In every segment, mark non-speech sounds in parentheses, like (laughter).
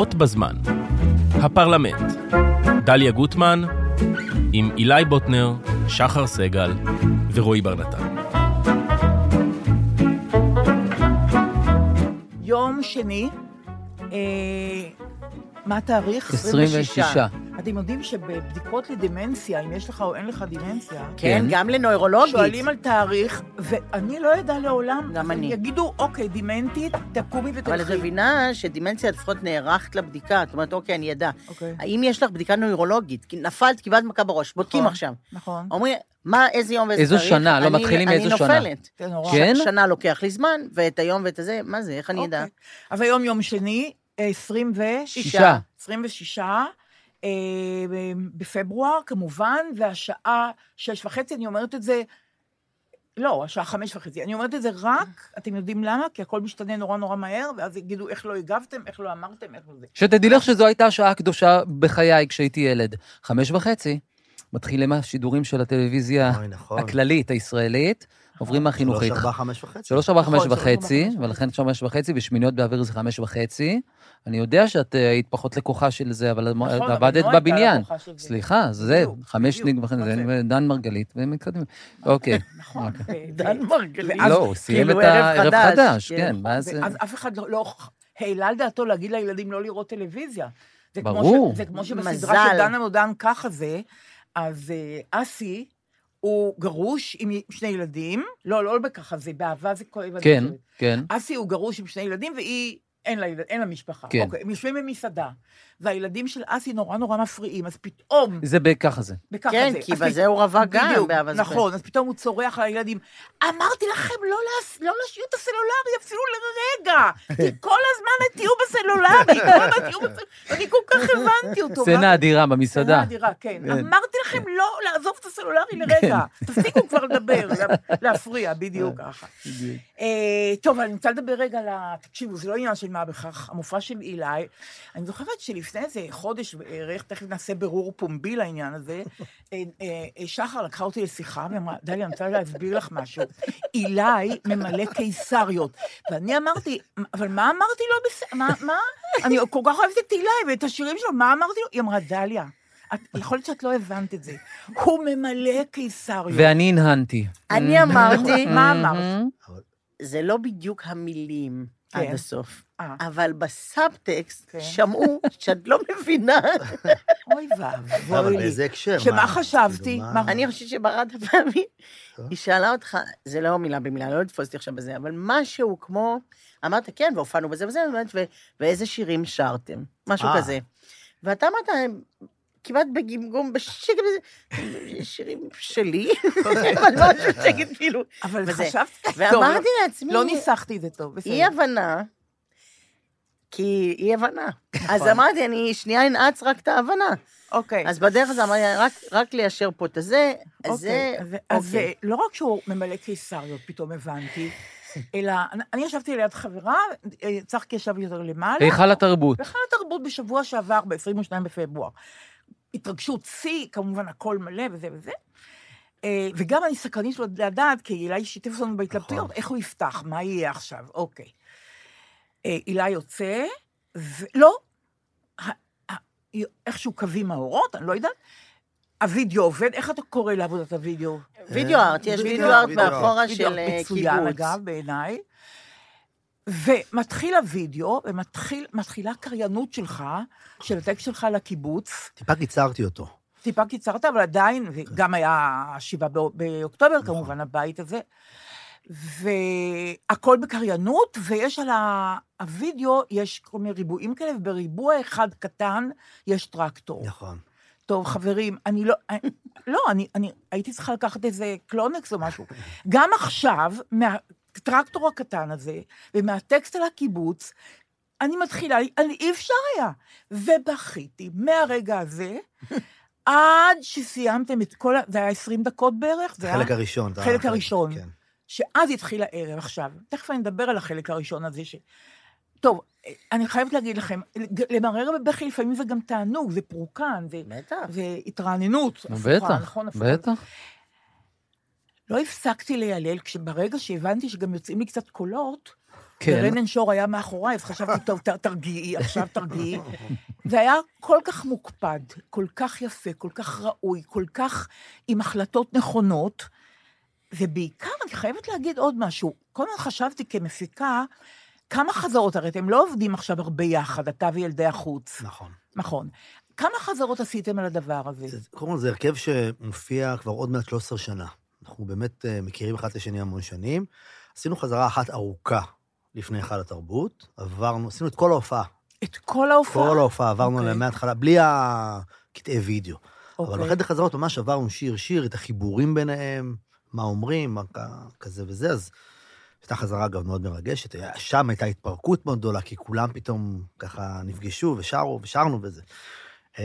הבאות בזמן. הפרלמנט. דליה גוטמן, עם אילי בוטנר, שחר סגל ורועי בר נתן. יום שני, אה, מה התאריך? 26. אתם יודעים שבבדיקות לדמנציה, אם יש לך או אין לך דמנציה, כן, גם לנוירולוגית. שואלים על תאריך, ואני לא אדע לעולם. גם אני. יגידו, אוקיי, דמנטית, תקומי ותלכי. אבל את מבינה שדימנציה לפחות נערכת לבדיקה, זאת אומרת, אוקיי, אני אדע. אוקיי. האם יש לך בדיקה נוירולוגית? נפלת, קיבלת מכה בראש, בודקים נכון, עכשיו. נכון. אומרים, מה, איזה יום ואיזה איזו תאריך? שנה? לא אני- מתחילים מאיזו שנה. אני נופלת. זה נורא. כן? שנה לוקח לי זמן, ואת היום ואת הזה, מה זה, איך אני אדע? אוקיי. אז היום יום שני, 26. שישה. 26 אה, בפברואר, כמובן, והשעה שש וחצי, אני אומרת את זה, לא, השעה חמש וחצי. אני אומרת את זה רק, אתם יודעים למה? כי הכל משתנה נורא נורא מהר, ואז יגידו איך לא הגבתם, איך לא אמרתם, איך לא זה. שתדעי לך שזו הייתה השעה הקדושה בחיי כשהייתי ילד. חמש וחצי, מתחילים השידורים של הטלוויזיה אוי, נכון. הכללית הישראלית, עוברים מהחינוכית. שלוש, ארבע, חמש וחצי. שלוש, ארבע, חמש נכון, שלוש, ארבע, וחצי, חמש ולכן חמש וחצי, ושמיניות באוויר זה חמש וחצי. אני יודע שאת אה, היית פחות לקוחה של זה, אבל נכון, עבדת לא בבניין. זה. סליחה, זה חמש וחצי, נכון. זה דן מרגלית, ומתקדמים. אוקיי. (laughs) נכון. ו- ו- דן מרגלית. לא, הוא סיים כאילו את הערב ערב חדש, כן. כן. ואז... ואז אף אחד לא- לא העלה על דעתו להגיד לילדים לא לראות טלוויזיה. זה ברור. זה כמו שבסדרה. של דנה מודן ככה זה, אז אה, אסי הוא גרוש עם שני ילדים, לא, לא בככה זה, באהבה זה כואב. כן. כן. אסי הוא גרוש עם שני ילדים, והיא, אין לה, ילד- אין לה משפחה. כן. אוקיי, הם יושבים במסעדה, והילדים של אסי נורא נורא מפריעים, אז פתאום, זה בככה זה. בככה כן, זה. כי בזה הוא רווק גם, בדיוק, נכון, אז פתאום הוא צורח על הילדים, אמרתי לכם לא להס- לא להשאיר את הסלולרי אפילו לרגע, (laughs) כי כל הזמן תהיו בסלולרי, כל הזמן תהיו בסלולרי, אני כל כך הבנתי אותו. סצנה אדירה במסעדה. סצנה אדירה, כן. כן. אמרתי לכם לא לעזוב את הסלולרי לרגע, (laughs) תפסיקו כבר לדבר, לה- להפריע, בדיוק ככה. אה, טוב, אני רוצה לדבר רגע על ה... תקשיבו, זה לא עניין של מה בכך. המופע של אילי, אני זוכרת שלפני איזה חודש בערך, תכף נעשה בירור פומבי לעניין הזה, אה, אה, שחר לקחה אותי לשיחה ואמרה, דליה, אני רוצה להסביר לך משהו. אילי ממלא קיסריות. ואני אמרתי, אבל מה אמרתי לו בסדר? מה, מה? אני כל כך אוהבת את אילי ואת השירים שלו, מה אמרתי לו? היא אמרה, דליה, את- יכול להיות שאת לא הבנת את זה. הוא ממלא קיסריות. ואני הנהנתי. אני אמרתי, מה אמרת? זה לא בדיוק המילים כן. עד הסוף, אה. אבל בסאבטקסט כן. שמעו שאת לא מבינה. (laughs) אוי אבל ואבוי לי. באיזה הקשר? שמה חשבתי? כאילו, מה- אני חושבת שבאחת הפעמים, היא שאלה אותך, זה לא מילה במילה, לא לתפוס אותי עכשיו בזה, אבל משהו כמו, אמרת, כן, והופענו בזה וזה, ואיזה שירים שרתם, משהו אה. כזה. ואתה אמרת, כמעט בגמגום, בשקט, בזה, שירים שלי, (laughs) אבל משהו שגיד כאילו, אבל. חשבתי... ואמרתי טוב, לעצמי, לא ניסחתי את זה טוב, בסדר. אי הבנה, כי אי הבנה. נכון. אז אמרתי, אני שנייה אנעץ רק את ההבנה. אוקיי. אז בדרך הזאת אמרתי, רק, רק ליישר פה את הזה, אז זה... אוקיי, אז- אוקיי. לא רק שהוא ממלא קיסריות, פתאום הבנתי, אלא אני- ישבתי ליד חברה, אה, צחקי ישב יותר למעלה. היכל התרבות. בהיכל התרבות בשבוע שעבר, ב-22 בפברואר. התרגשות שיא, כמובן הכל מלא וזה וזה. אה, וגם אני סקרנית שלו לדעת, כי אילי שיתף אותנו בהתלבטויות, נכון. איך הוא יפתח, מה יהיה עכשיו, אוקיי. אה, אילי יוצא, ולא, ה- ה- איכשהו קווים האורות, אני לא יודעת. הווידאו עובד, איך אתה קורא לעבודת הוידאו? וידאו ארט, יש וידאו ארט. מאחורה וידאו של אה, מצוין, קיבוץ. אגב, בעיניי. ומתחיל הוידאו, ומתחילה קריינות שלך, של הטקסט שלך לקיבוץ. טיפה קיצרתי אותו. טיפה קיצרת, אבל עדיין, וגם היה השבעה בא- באוקטובר, כמובן, הבית הזה. והכל בקריינות, ויש על ה- הוידאו, יש כל מיני ריבועים כאלה, ובריבוע אחד קטן יש טרקטור. נכון. טוב, חברים, אני לא... אני- לא, אני, אני הייתי צריכה לקחת איזה קלונקס או משהו. גם עכשיו, מהטרקטור הקטן הזה, ומהטקסט על הקיבוץ, אני מתחילה, אני, אי אפשר היה. ובכיתי מהרגע הזה, עד שסיימתם את כל ה... זה היה 20 דקות בערך? זה היה... החלק הראשון. זה החלק הראשון. כן. שאז התחיל הערב. עכשיו, תכף אני אדבר על החלק הראשון הזה ש... טוב, אני חייבת להגיד לכם, למרר בבכי לפעמים זה גם תענוג, זה פורקן, זה, בטח. זה התרעננות. נו, הפוכה, בטח, נכון, הפוכה. לא הפסקתי ליילל, כשברגע שהבנתי שגם יוצאים לי קצת קולות, כן. ורנן שור היה מאחוריי, אז חשבתי, טוב, תרגיעי, עכשיו תרגיעי. זה היה כל כך מוקפד, כל כך יפה, כל כך ראוי, כל כך עם החלטות נכונות, ובעיקר, אני חייבת להגיד עוד משהו. כל הזמן חשבתי כמפיקה, כמה חזרות, הרי אתם לא עובדים עכשיו הרבה יחד, אתה וילדי החוץ. נכון. נכון. כמה חזרות עשיתם על הדבר הזה? זה- קודם כל, זה הרכב שמופיע כבר עוד מעט 13 שנה. אנחנו באמת אה, מכירים אחד את השני המון שנים. עשינו חזרה אחת ארוכה לפני היכל התרבות, עברנו, עשינו את כל ההופעה. את כל ההופעה? כל ההופעה עברנו אוקיי. עליה מההתחלה, בלי הקטעי וידאו. אבל אוקיי. בחדר חזרות ממש עברנו שיר-שיר, את החיבורים ביניהם, מה אומרים, מה כזה וזה, אז הייתה חזרה, אגב, מאוד מרגשת. שם הייתה התפרקות מאוד גדולה, כי כולם פתאום ככה נפגשו ושרו, ושרנו וזה. אה,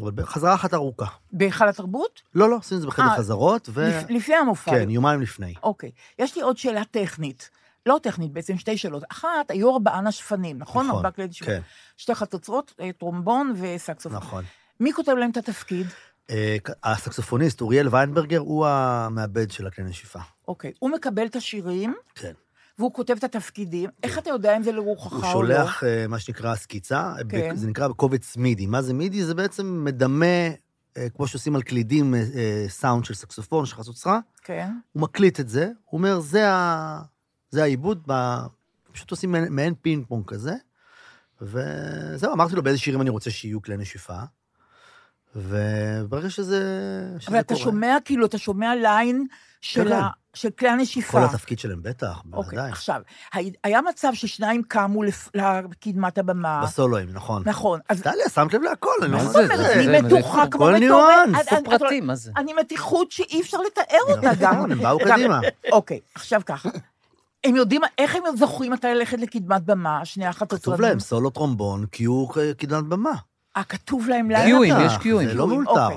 אבל חזרה אחת ארוכה. בהיכל התרבות? לא, לא, עשינו את זה בחדר אה, חזרות, ו... לפ- לפני המופע. כן, יומיים לפני. אוקיי. יש לי עוד שאלה טכנית. לא טכנית, בעצם שתי שאלות. אחת, היו ארבעה נשפנים, נכון? נכון, ארבעה כלי נשפנים. כן, שתי חצוצרות, אה, טרומבון וסקסופון. נכון. מי כותב להם את התפקיד? אה, הסקסופוניסט אוריאל ויינברגר הוא המעבד של הכלי נשיפה. אוקיי. הוא מקבל את השירים, כן. והוא כותב את התפקידים. איך אתה יודע אם זה לרוחך או הוא לא? שולח אה, מה שנקרא סקיצה, כן. זה נקרא קובץ MIDI. מה זה MIDI? זה בעצם מדמה, אה, כמו שעושים על קלידים, אה, סאונד של סקסופון, של חצוצרה, כן. הוא מקליט את זה, הוא אומר, זה, ה... זה העיבוד, ב... פשוט עושים מעין, פינג פונג כזה, וזהו, אמרתי לו באיזה שירים אני רוצה שיהיו כלי נשיפה, וברגע שזה, שזה אבל אתה קורה... שומע, כאילו, אתה שומע line של כן, ה- של כלי הנשיפה. כל התפקיד שלהם, בטח, אוקיי, בוודאי. עכשיו, הי- היה מצב ששניים קמו לפ- לקדמת הבמה. בסולואים, נכון. נכון, אז טליה, שמת לב להכל, אני לא מה מבין זה? את זה- אני מתוחה כמו כל מטורף. ניואנס. אני- אני- פרטים, מה זה? אני מתיחות שאי אפשר לתאר אותה גם. נכון, הם באו קדימה. אוקיי, עכשיו ככה. הם יודעים, איך הם זוכרים מתי ללכת לקדמת במה, שני החצוצרנים? כתוב להם סולו טרומבון, הוא קדמת במה. אה, כתוב להם לילה? קיואים, יש קיואים. זה לא מאולתר.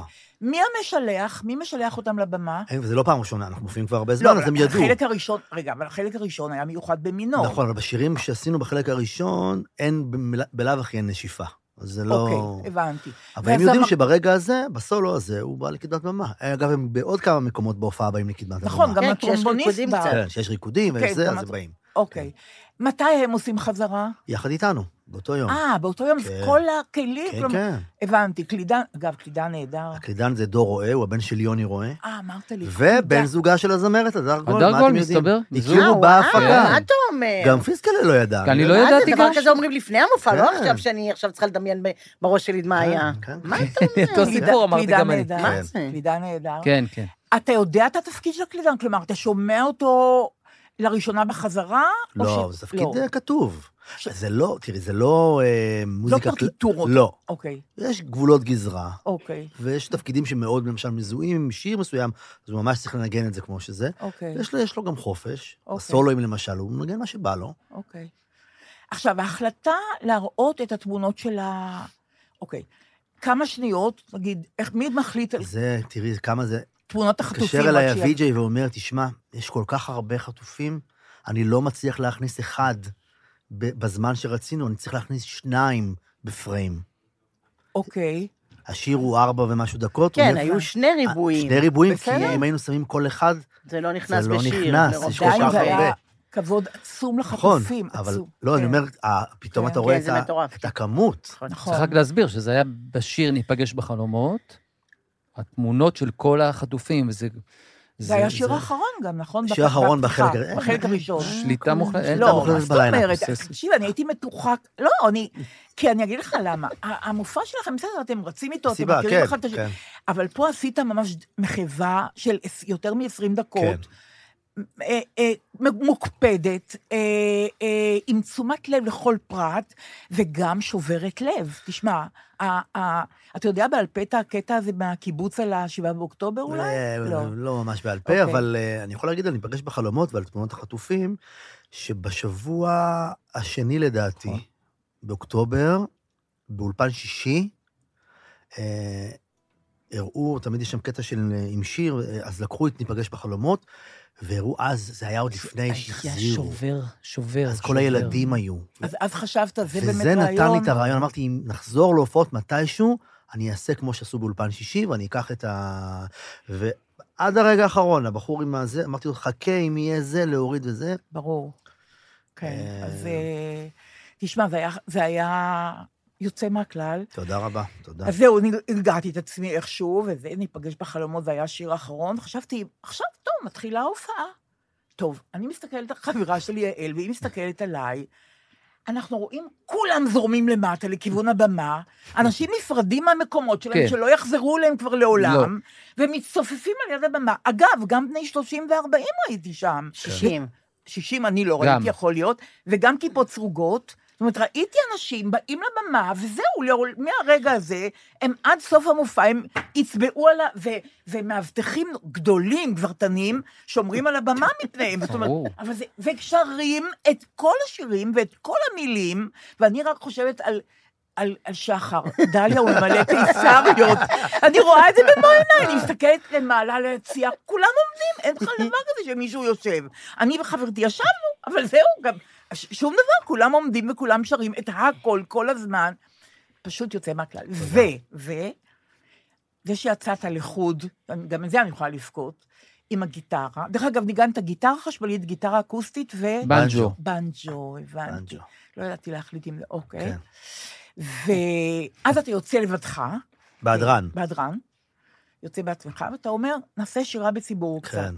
מי המשלח? מי משלח אותם לבמה? אין, וזה לא פעם ראשונה, אנחנו מופיעים כבר הרבה לא, זמן, אז הם ידעו. החלק הראשון, רגע, אבל החלק הראשון היה מיוחד במינו. נכון, אבל בשירים שעשינו בחלק הראשון, אין, בלאו הכי אין נשיפה. אז זה לא... אוקיי, הבנתי. אבל הם יודעים שברגע הזה, בסולו הזה, הוא בא לקדמת במה. אגב, הם בעוד כמה מקומות בהופעה באים לקדמת הבמה. נכון, גם כן, כשיש הטרומבוניסט בא. כן, שיש ריקודים כן, וזה, אז הם באים. אוקיי. מתי הם עושים חזרה? יחד איתנו, באותו יום. אה, באותו יום, כן. כל הכלים? כן, כלומר- כן. הבנתי, קלידן, אגב, קלידן נהדר. הקלידן זה דור רואה, הוא הבן של יוני רואה. אה, אמרת לי. ובן קלידן. זוגה של הזמרת, הדר גול, הדר מה גול, אתם יודעים? מסתבר. אה, הכירו וואו, בהפקה. מה אתה אומר? גם פיסקלה לא ידע. אני לא מה ידעתי זה, דבר גם ש- כזה אומרים לפני המופע, לא כן. עכשיו שאני עכשיו צריכה לדמיין בראש שלי מה היה. כן, מה כן. אתה אומר? (laughs) אותו סיפור אמרתי גם אני. נהדר. מה זה? קלידן נהדר. כן, כן. אתה יודע את התפקיד של הקלידן? כלומר, אתה שומע אותו לראשונה בחזרה? לא, ש- זה תפקיד לא. אה, כתוב. זה לא, תראי, זה לא אה, לא מוזיקה... כל- פרטיטורות. לא. אוקיי, יש גבולות גזרה, אוקיי, ויש תפקידים שמאוד, למשל, מזוהים עם שיר מסוים, אז הוא ממש צריך לנגן את זה כמו שזה. אוקיי, יש לו, יש לו גם חופש. אוקיי. הסולואים, למשל, הוא מנגן מה שבא לו. אוקיי. עכשיו, ההחלטה להראות את התמונות של ה... אוקיי. כמה שניות, נגיד, איך, מי מחליט על זה, תראי כמה זה... תמונות החטופים? מתקשר אליי הוויג'יי ואומר, תשמע, יש כל כך הרבה חטופים, אני לא מצליח להכניס אחד בזמן שרצינו, אני צריך להכניס שניים בפריים. אוקיי, השיר הוא ארבע ומשהו דקות. כן, היו שני ריבועים. שני ריבועים, כי בסדר. אם היינו שמים כל אחד, זה לא נכנס זה לא בשיר. נכנס, יש כל כך זה הרבה. היה כבוד עצום נכון, לחטופים, אבל עצום. לא, אני כן, אומר, אה, פתאום כן. אתה רואה כן, את זה ה-. את הכמות. נכון. צריך רק להסביר שזה היה בשיר ניפגש בחלומות, התמונות של כל החטופים, וזה... זה היה שיר האחרון גם, נכון? שיר האחרון בחלק הר- בחלק הראשון. שליטה מוחלטת. אין לא, מה מוחלטת זאת בלילה. אומרת? תקשיב, אני הייתי מתוחה... לא, אני... כי אני אגיד לך למה. המופע שלכם, בסדר, אתם רצים איתו, אתם מכירים כן, אחד את השני. כן. אבל פה עשית ממש מחווה של יותר מ-20 דקות. אה, אה, מוקפדת, אה, עם תשומת לב לכל פרט, וגם שוברת לב. תשמע, אתה יודע בעל פה את הקטע הזה מהקיבוץ על ה-7 באוקטובר אולי? לא. לא ממש בעל פה, אוקיי. אבל אני יכול להגיד, אני מפגש בחלומות ועל תמונות החטופים, שבשבוע השני לדעתי, נכון. באוקטובר, באולפן שישי, הראו, תמיד יש שם קטע של עם שיר, אז לקחו את ניפגש בחלומות, והראו אז, זה היה עוד לפני היה שהחזירו. שובר, שובר. אז כל. הילדים היו. אז אז חשבת, זה באמת וזה רעיון. נתן לי את הרעיון, אמרתי, אם נחזור להופעות מתישהו, אני אעשה כמו שעשו באולפן שישי, ואני אקח את ה... ועד הרגע האחרון, הבחור עם הזה, אמרתי לו, חכה אם יהיה זה, להוריד וזה. ברור. כן. אה, אז אה, תשמע, זה היה- זה היה יוצא מהכלל. תודה רבה, תודה. אז זהו, אני הרגעתי את עצמי איכשהו, וזה, ניפגש בחלומות, זה היה השיר האחרון. חשבתי, עכשיו, מתחילה ההופעה. טוב, אני מסתכלת על חברה שלי, יעל, והיא מסתכלת עליי. אנחנו רואים, כולם זורמים למטה לכיוון הבמה, אנשים נפרדים מהמקומות שלהם, כן. שלא יחזרו אליהם כבר לעולם, ומצטופפים על יד הבמה. אגב, גם בני 30 ו-40 ראיתי שם. 60. 60 אני לא גם. ראיתי, יכול להיות, וגם כיפות סרוגות. זאת אומרת, ראיתי אנשים באים לבמה, וזהו, מהרגע הזה, הם עד סוף המופע, הם יצבעו על ה... ו- ומאבטחים גדולים, גברתנים, שומרים על הבמה מפניהם. זאת אומרת. אבל זה... ושרים את כל השירים ואת כל המילים, ואני רק חושבת על... על, על שחר, (laughs) דליה הוא ממלא קיסריות, אני רואה את זה במו עיניי, אני מסתכלת למעלה ליציאה, כולם עומדים, אין לך (laughs) דבר כזה שמישהו יושב. אני וחברתי ישבנו, אבל זהו, גם שום דבר, כולם עומדים וכולם שרים את הכל כל הזמן, פשוט יוצא מהכלל. ו, ו, זה שיצאת לחוד, גם את זה אני יכולה לבכות, עם הגיטרה, דרך אגב, ניגנת גיטרה חשמלית, גיטרה אקוסטית ו... בנג'ו. בנג'ו, הבנתי. בנג'ו. לא ידעתי להחליט אם זה אוקיי. כן. ואז אתה יוצא לבדך. בהדרן. בהדרן. יוצא בעצמך, ואתה אומר, נעשה שירה בציבור קצת.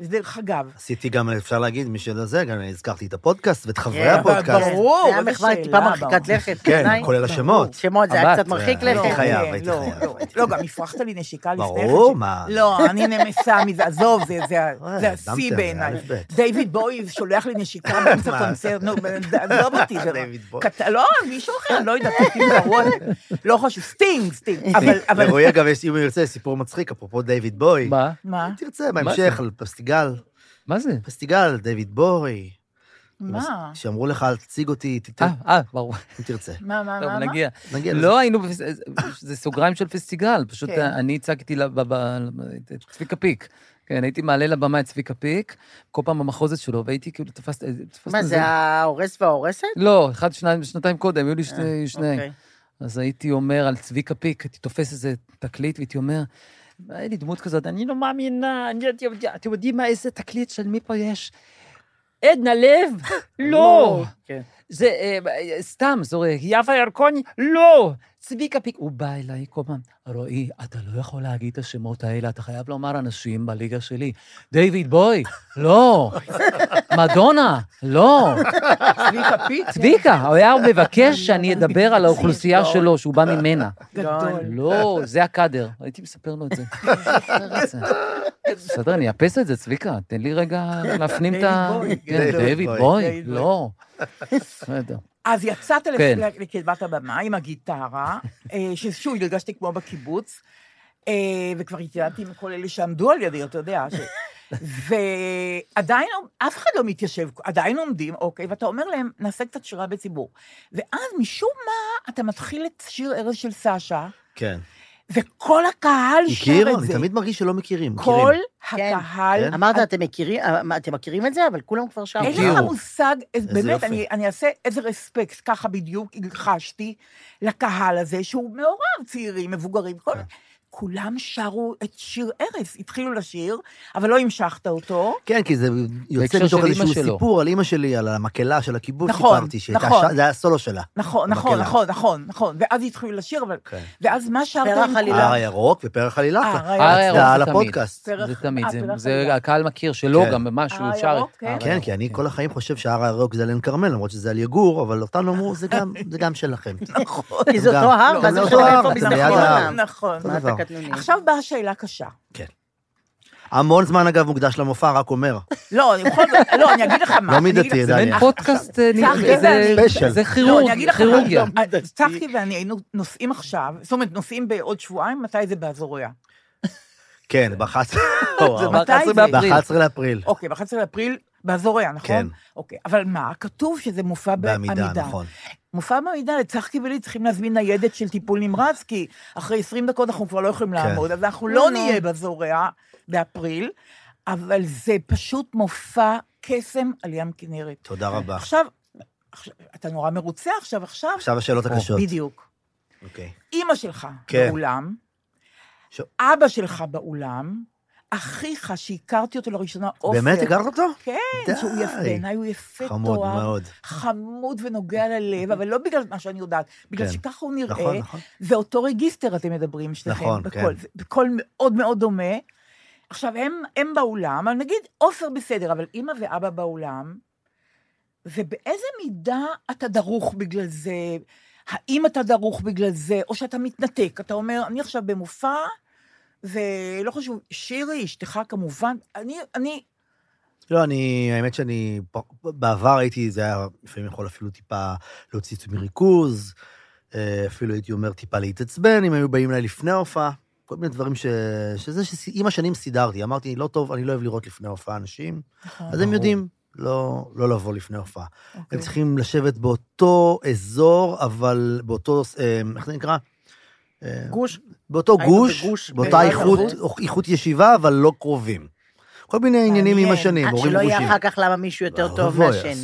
ודרך אגב, עשיתי גם, אפשר להגיד, מי שלא זה, גם הזכרתי את הפודקאסט ואת חברי כן, הפודקאסט. ברור, זה היה מחווה טיפה. מרחיקת לכת. כן. כולל השמות. שמות, זה היה קצת מרחיק זה- לא, הייתי לכת. חייב, כן, הייתי לא, חייב, לא. לא. גם הפרחת לי נשיקה לפני כן. ברור, מה? לא, אני נמסה מזה, עזוב, זה- זה ה- וואי, זה הגזמתם, השיא בעיניי. דיוויד בוי שולח לי נשיקה באמצע? קונצרט, נו, עזוב אותי. לא, מישהו אחר, לא יודעת, לא חשוב, סטינג, סטינג, אבל, אבל, לרועי, אגב, יש, אם הוא ירצה, סיפור מצחיק, אפרופו דיוויד בוי. מה? מה? אם תרצה, בהמשך, על פסטיגל, מה זה? פסטיגל, דיוויד בוי. מה? שאמרו לך, אל תציג אותי, תת- אה, אה, ברור. אם תרצה. מה, מה, טוב, מה, מה? נגיע. נגיע לזה. לא היינו, זה סוגריים של פסטיגל, פשוט כן. אני הצגתי את צביקה פיק. כן, הייתי מעלה לבמה את צביקה פיק, כל פעם במחוזת שלו, והייתי כאילו תפסת... תפסת מה, זה ההורס וההורסת? לא, אחד, שניים, שנתיים קודם, היו לי שני... שני. אוקיי. אז הייתי אומר על צביקה פיק, הייתי תופס איזה תקליט והייתי אומר, היה לי דמות כזאת, אני לא מאמינה, אני, אתם יודע- אתם יודעים מה, איזה תקליט של מי פה יש? עדנה לב? (laughs) לא. כן. זה אה, סתם, זורק, יפה ירקוני? לא. צביקה פיק, הוא בא אליי כל פעם, רועי, אתה לא יכול להגיד את השמות האלה, אתה חייב לומר אנשים בליגה שלי. דיוויד בוי? לא. מדונה? לא. צביקה פיק? צביקה, הוא היה מבקש שאני אדבר על האוכלוסייה שלו, שהוא בא ממנה. גדול. לא, זה הקאדר, הייתי מספר לו את זה. (laughs) בסדר, אני אאפס את זה, צביקה, תן לי רגע להפנים את ה... כן, דיוויד בוי. לא. בסדר. אז יצאת כן. לקדמת הבמה עם הגיטרה, אה, ששוב, הרגשתי כמו בקיבוץ, אה, וכבר התייעדתי עם כל אלה שעמדו על ידי, אתה יודע, ש... ועדיין אף אחד לא מתיישב, עדיין עומדים, אוקיי, ואתה אומר להם, נעשה קצת שירה בציבור. ואז משום מה, אתה מתחיל את שיר ארז של סשה, כן. וכל הקהל שר מכיר? את אני זה. תמיד מרגיש שלא מכירים. כל. הקהל... כן. אמרת, אתם מכירים, אה, אתם מכירים את זה, אבל כולם כבר שרו. אין לך הכירו. מושג, באמת. אני, אני אעשה איזה רספקט, ככה בדיוק הלחשתי לקהל הזה, שהוא מעורב, צעירים, מבוגרים, כל... כולם שרו את שיר ארז, התחילו לשיר, אבל לא המשכת אותו. כן, כי זה יוצא מתוך איזשהו. סיפור על אימא שלי, על המקהלה של הקיבוץ, נכון, סיפרתי, נכון. ש- זה היה הסולו שלה. נכון, נכון. נכון, נכון, נכון. ואז התחילו לשיר, אבל... כן. ואז מה שרתם? פרח עלילה. ההר הירוק ופרח עלילתה. אה, הר הירוק זה על תמיד. הפודקאסט. פרח- זה תמיד, אה, זה- עלילה. הקהל מכיר שלו כן. גם במשהו, הר הוא שר. הירוק, כן. הר כן, כי אני כל החיים חושב שהר הירוק זה אלן כרמל, למרות שזה על יגור, אבל אותנו אמרו, "זה גם- זה גם שלכם. (laughs) נכון. כי זה אותו הר, לא, זה אותו הר, זה. ליד ההר. נכון, נכון. אותו מה דבר. אתה קטנוני? עכשיו באה שאלה קשה. המון זמן, אגב, מוקדש למופע, רק אומר. לא, בכל זאת, לא, אני אגיד לך מה. לא מידתי, דליה. פודקאסט, זה- כירורגיה. לא, צחי ואני היינו נוסעים עכשיו, זאת אומרת, נוסעים בעוד שבועיים, מתי זה באזוריה? כן, ב-11 זה מתי ב-11 זה? באפריל. אוקיי, ב-11 באפריל, באזוריה, נכון? כן. אוקיי, אבל מה, כתוב שזה מופע בעמידה, בעמידה. נכון. מופע בעמידה, לצחקי ולי צריכים להזמין ניידת של טיפול נמרץ, כי אחרי 20 דקות אנחנו כבר לא יכולים כן. לעמוד, אז אנחנו לא נהיה באזוריה באפריל, אבל זה פשוט מופע קסם על ים כנרת. תודה רבה. עכשיו, עכשיו, אתה נורא מרוצה עכשיו, עכשיו? עכשיו השאלות הקשות. בדיוק. אוקיי. אימא שלך כן. באולם, ש- אבא שלך באולם, אחיך, שהכרתי אותו לראשונה, עופר. באמת הכרת אותו? כן, די. שהוא יפה, בעיניי הוא יפה חמוד תואר. מאוד. חמוד ונוגע ללב, אבל לא בגלל מה שאני יודעת, בגלל כן. שככה הוא נראה. נכון, נכון. ואותו רגיסטר אתם מדברים, שניכם. נכון, כן. בקול מאוד מאוד דומה. עכשיו, הם, הם באולם, אבל נגיד עופר בסדר, אבל אימא ואבא באולם, ובאיזה מידה אתה דרוך בגלל זה? האם אתה דרוך בגלל זה, או שאתה מתנתק? אתה אומר, אני עכשיו במופע, ולא חשוב, שירי, אשתך כמובן, אני, אני, לא, אני, האמת שאני, בעבר הייתי, זה היה לפעמים יכול אפילו טיפה להוציא אותי מריכוז, אה, אפילו הייתי אומר טיפה להתעצבן, אם היו באים אליי לפני ההופעה, כל מיני דברים ש... שזה שעם השנים סידרתי, אמרתי, לא טוב, אני לא אוהב לראות לפני ההופעה אנשים, נכון, אז הם. יודעים לא, לא לבוא לפני הופעה. אוקיי. הם צריכים לשבת באותו אזור, אבל באותו, אה, איך זה נקרא? אה, גוש. באותו גוש, בגוש, באותה איכות, איכות ישיבה, אבל לא קרובים. כל מיני עניינים עם. השנים, אה, הורים שלא יהיה. אחר כך למה מישהו יותר טוב מהשני,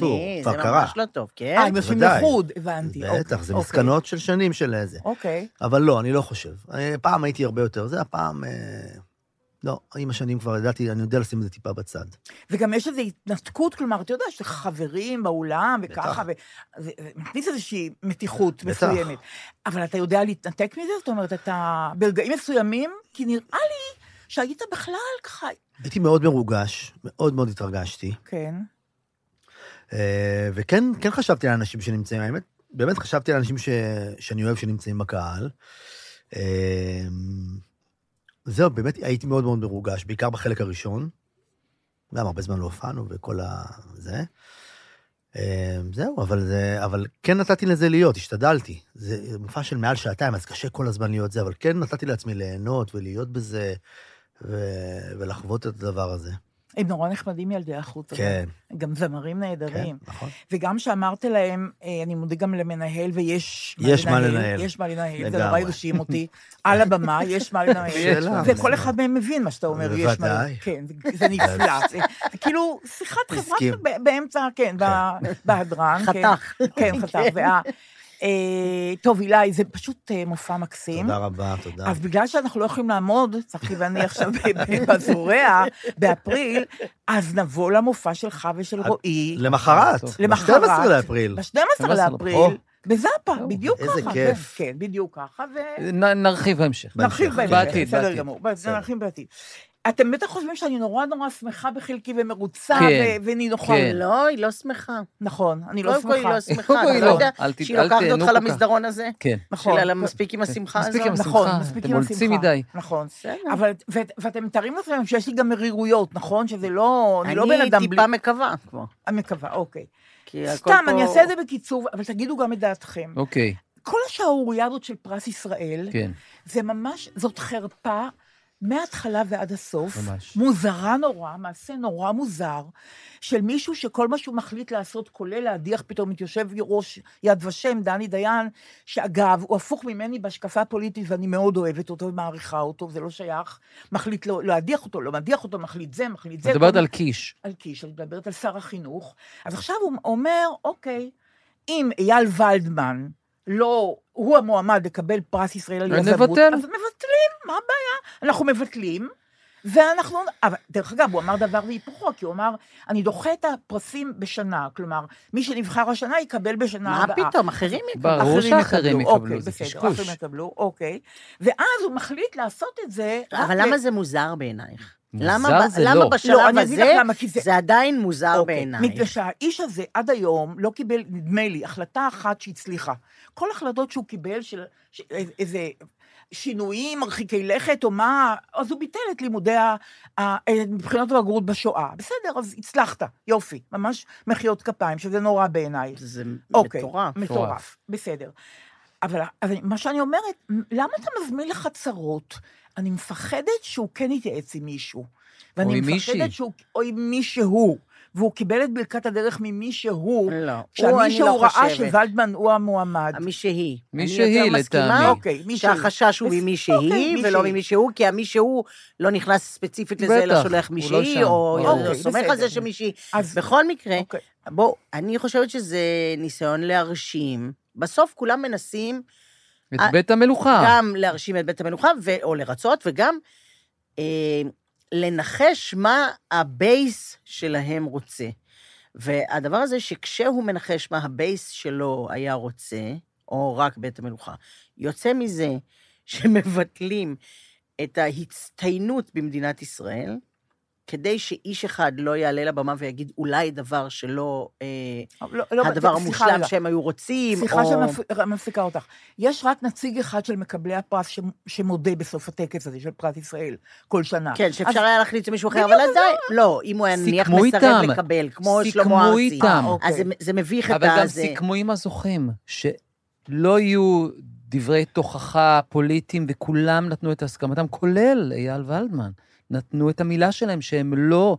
זה. ממש לא טוב, כן? אה, הם יושבים. לחוד, הבנתי. בטח, זה אוקיי. מסקנות של שנים של זה. אוקיי. אבל לא, אני לא חושב. אה, פעם הייתי הרבה יותר זה, הפעם... אה, לא, עם השנים כבר ידעתי, אני יודע לשים את זה טיפה בצד. וגם יש איזו התנתקות, כלומר, אתה יודע, יש לך חברים באולם וככה, וזה מכניס איזושהי מתיחות. מסוימת. אבל אתה יודע להתנתק מזה? זאת אומרת, אתה ברגעים מסוימים, כי נראה לי שהיית בכלל ככה... הייתי מאוד מרוגש, מאוד מאוד התרגשתי. כן. אה, וכן כן חשבתי על אנשים שנמצאים, האמת, באמת חשבתי על אנשים ש, שאני אוהב שנמצאים בקהל. זהו, באמת הייתי מאוד מאוד מרוגש, בעיקר בחלק הראשון. גם הרבה זמן לא הופענו וכל ה... זה. אה, זהו, אבל, זה, אבל כן נתתי לזה להיות, השתדלתי. זה מופע של מעל שעתיים, אז קשה כל הזמן להיות זה, אבל כן נתתי לעצמי ליהנות ולהיות בזה ו, ולחוות את הדבר הזה. הם נורא נחמדים ילדי החוץ. הזה. כן, גם זמרים כן, נהדרים. נכון. וגם שאמרת להם, אה, אני מודה גם למנהל, ויש יש מה לנהל. יש מה לנהל, זה. נורא הרשים אותי. (laughs) על הבמה, יש מה לנהל. (laughs) שאלה. וכל אחד מהם מבין מה שאתה אומר, יש מה... בוודאי. כן, זה- נפלא. (laughs) כאילו שיחת חברה באמצע, כן, ב- בהדרן. כן. חתך. כן, חתך. אה, טוב, אילי, זה פשוט אה, מופע מקסים. תודה רבה, תודה. אז בגלל שאנחנו לא יכולים לעמוד, צחי ואני (laughs) עכשיו בזורע, באפריל, אז נבוא למופע שלך ושל רועי. למחרת. למחרת. ב-12 לאפריל. ב-12 12 לאפריל. בזאפה, בדיוק ככה. איזה כיף. כן, בדיוק ככה, ו... נרחיב בהמשך. נרחיב בהמשך. בסדר. גמור. נרחיב בעתיד. אתם בטח חושבים שאני נורא נורא שמחה בחלקי ומרוצה כן, ו- ונינוחה. כן. לא, היא לא שמחה. נכון, אני לא קודם כל היא שמחה. לא (laughs) שמחה. קודם כל אתה היא לא לא. יודע אל ת- שהיא לוקחת אותך. למסדרון הזה? כן. נכון. שלה מספיק עם השמחה הזאת? מספיק עם השמחה. נכון, מספיק אתם עם מולצים השמחה. מדי. נכון. בסדר. אבל, ואתם מתארים לעצמם שיש לי גם מרירויות, נכון? שזה לא, אני לא בן אדם אני בלי... טיפה מקווה כבר. אני מקווה, אוקיי. סתם, אני אעשה את זה בקיצור, אבל תגידו גם את דעתכם. אוקיי, כל השערורייה הזאת של פרס ישראל, כן. זה ממש, זאת חרפה מההתחלה ועד הסוף. ממש. מוזרה נורא, מעשה נורא מוזר, של מישהו שכל מה שהוא מחליט לעשות, כולל להדיח פתאום את יושב ראש יד ושם, דני דיין, שאגב, הוא הפוך ממני בהשקפה הפוליטית, ואני מאוד אוהבת אותו ומעריכה אותו, זה לא שייך. מחליט לא, להדיח אותו, לא מדיח אותו, מחליט זה, מחליט זה. את מדברת על קיש. על קיש, אני מדברת על שר החינוך. אז עכשיו הוא אומר, אוקיי, אם אייל ולדמן לא, הוא המועמד לקבל פרס ישראל על יזמות, נבטל. אז מבטלים, מה הבעיה? אנחנו מבטלים, ואנחנו, אבל דרך אגב, הוא אמר דבר והיפוכו, כי הוא אמר, אני דוחה את הפרסים בשנה, כלומר, מי שנבחר השנה יקבל בשנה מה הבאה. פתאום, אחרים יקבלו. ברור שאחרים יקבלו, אוקיי, זה בסדר, קשקוש. אחרים יקבלו, אוקיי. ואז הוא מחליט לעשות את זה... אבל ל- למה זה מוזר בעינייך? מוזר למה זה למה לא. לא, בשלב לך הזה למה, זה- זה עדיין מוזר אוקיי, בעינייך? מפני שהאיש הזה עד היום לא קיבל, נדמה לי, החלטה אחת שהצליחה. כל החלטות שהוא קיבל של ש- איזה שינויים מרחיקי לכת או מה, אז הוא ביטל את לימודי ה- ה- מבחינות הבגרות בשואה. בסדר, אז הצלחת, יופי, ממש מחיאות כפיים, שזה נורא בעיניי. זה אוקיי, מטורף. מטורף, בסדר. אבל, אבל מה שאני אומרת, למה אתה מזמין לחצרות? אני מפחדת שהוא כן יתייעץ עם מישהו. ואני עם מישהי. מפחדת שהוא, או עם מישהו, והוא קיבל את ברכת הדרך ממישהו, לא, הוא אני כשהמישהו לא ראה חושבת. שוולדמן הוא המועמד. מי שהיא. מי שהיא, לטעמי. אוקיי, מי שהיא. שהחשש הוא בס- ממי אוקיי, ולא. ממי שהוא, כי המי שהוא לא נכנס ספציפית לזה, אלא שולח מי לא שהיא, שם. או אוקיי, או סומך על. זה שמישהי. אז- בכל מקרה, אוקיי. בואו, אני חושבת שזה ניסיון להרשים. בסוף כולם מנסים את בית המלוכה. גם להרשים את בית המלוכה, ו- או לרצות, וגם אה, לנחש מה ה base שלהם רוצה. והדבר הזה שכשהוא מנחש מה ה base שלו היה רוצה, או רק בית המלוכה, יוצא מזה שמבטלים את ההצטיינות במדינת ישראל, כדי שאיש אחד לא יעלה לבמה ויגיד אולי דבר שלא, אה, לא, לא, הדבר סליחה המושלם רגע. שהם היו רוצים, סליחה או... שאני מפסיקה אותך. יש רק נציג אחד של מקבלי הפרס ש- שמודה בסוף הטקס הזה של פרס ישראל, כל שנה. כן, שאפשר אז- היה להחליט למישהו אחר, אבל עדיין, לא, אם הוא היה נניח סיכמו מסרב איתם. לקבל, כמו סיכמו שלמה ארצי, איתם. אוקיי. אז זה- זה מביך את אבל גם הזה. סיכמו עם הזוכים, שלא יהיו דברי תוכחה פוליטיים, וכולם נתנו את הסכמתם, כולל אייל ולדמן. נתנו את המילה שלהם שהם לא...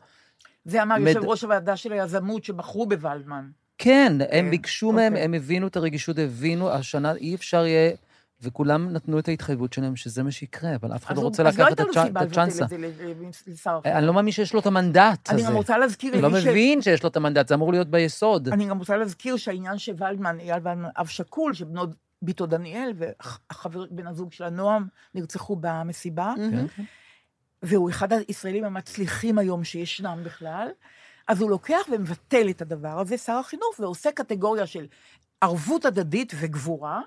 זה אמר מד- יושב ראש הוועדה של היזמות שבחרו בוולדמן. כן, הם כן, ביקשו מהם, אוקיי. הם הבינו את הרגישות, הבינו, השנה אי אפשר יהיה, וכולם נתנו את ההתחייבות שלהם שזה מה שיקרה, אבל אף אחד לא רוצה אז לא לקחת הייתה את לו סיבה הצ'אנסה. לבטל את זה לשר אחר. אני לא מאמין שיש לו את המנדט אני הזה. גם רוצה להזכיר אני לא למי ש- מבין שיש לו את המנדט, זה אמור להיות ביסוד. אני גם רוצה להזכיר שהעניין שוולדמן, אייל ולדמן, אב שכול, שבנו ביתו דניאל והחבר, בן הזוג שלה, נועם, נרצחו במסיבה, כן? והוא אחד הישראלים המצליחים היום שישנם בכלל, אז הוא לוקח ומבטל את הדבר הזה, שר החינוך, ועושה קטגוריה של ערבות הדדית וגבורה,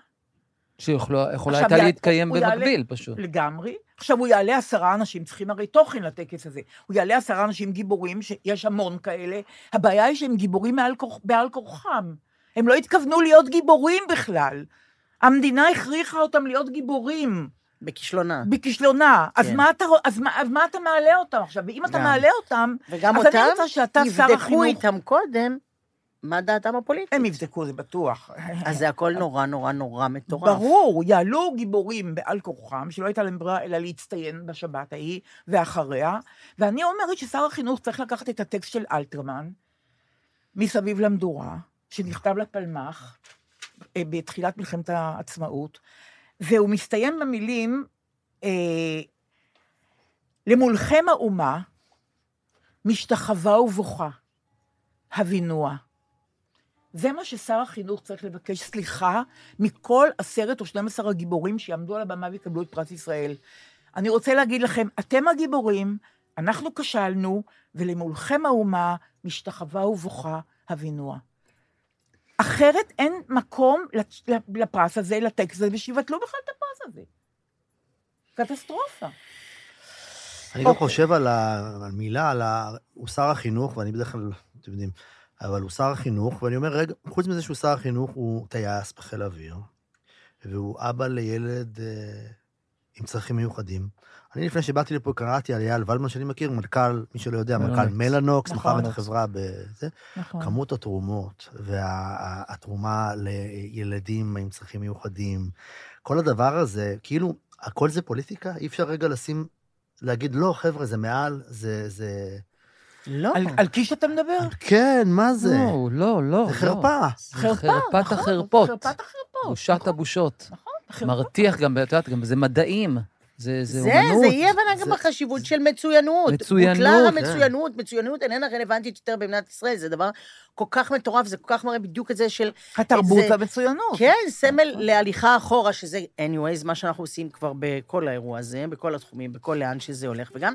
שיכולה הייתה להתקיים הוא יעלה- במקביל, פשוט. לגמרי. עכשיו, הוא יעלה עשרה אנשים, צריכים הרי תוכן לטקס הזה. הוא יעלה עשרה אנשים גיבורים, שיש המון כאלה. הבעיה היא שהם גיבורים מעל כוח, בעל כורחם. הם לא התכוונו להיות גיבורים בכלל. המדינה הכריחה אותם להיות גיבורים, בכישלונה. בכישלונה. אז, כן. מה אתה, אז, מה, אז מה אתה מעלה אותם עכשיו? ואם אתה גם. מעלה אותם, וגם אז אני אותם רוצה שאתה, שר יבדקו החינוך... איתם קודם מה דעתם הפוליטית. הם יבדקו, זה בטוח. אז זה הכל נורא נורא נורא מטורף. ברור, יעלו גיבורים בעל כורחם, שלא הייתה להם ברירה אלא להצטיין בשבת ההיא ואחריה, ואני אומרת ששר החינוך צריך לקחת את הטקסט של אלתרמן, מסביב למדורה, שנכתב לפלמ"ח, אה, בתחילת מלחמת העצמאות, והוא מסתיים במילים, אה, למולכם האומה, משתחווה ובוכה, הבינוה. זה מה ששר החינוך צריך לבקש סליחה מכל עשרת או 12 הגיבורים שיעמדו על הבמה ויקבלו את פרס ישראל. אני רוצה להגיד לכם, אתם הגיבורים, אנחנו כשלנו, ולמולכם האומה משתחווה ובוכה הבינוה. אחרת אין מקום לפרס הזה, לטקסט הזה, ושיבטלו בכלל את הפרס הזה. קטסטרופה. אני גם אוקיי. חושב על ה- על ה... הוא שר החינוך, ואני בדרך כלל, אתם יודעים, אבל הוא שר החינוך, ואני אומר, רגע, חוץ מזה שהוא שר החינוך, הוא טייס בחיל האוויר, והוא אבא לילד אה, עם צרכים מיוחדים. אני, לפני שבאתי לפה, קראתי על אייל ולמן, שאני מכיר, מנכ"ל, מי שלא יודע, מנכ"ל מלנוקס. מלאנוקס, נכון. מכר את החברה בזה. נכון. כמות התרומות והתרומה לילדים עם צרכים מיוחדים, כל הדבר הזה, כאילו, הכל זה פוליטיקה? אי אפשר רגע לשים, להגיד, לא, חבר'ה, זה מעל, זה... זה... לא. על, על קיש אתה מדבר? כן, מה זה? לא, לא, לא. זה לא. חרפה. חרפה, חרפת נכון, החרפות. חרפת החרפות. בושת הבושות. נכון. מרתיח גם, את יודעת, גם זה מדעים. זה זה זה, אומנות. זה אי הבנה גם זה- בחשיבות של מצוינות. מצוינות, בוטלה כן. המצוינות, מצוינות איננה רלוונטית יותר במדינת ישראל, זה דבר כל כך מטורף, זה כל כך מראה בדיוק את זה של... התרבות זה- והמצוינות. כן, סמל להליכה אחורה, שזה anyways, מה שאנחנו עושים כבר בכל האירוע הזה, בכל התחומים, בכל לאן שזה הולך, וגם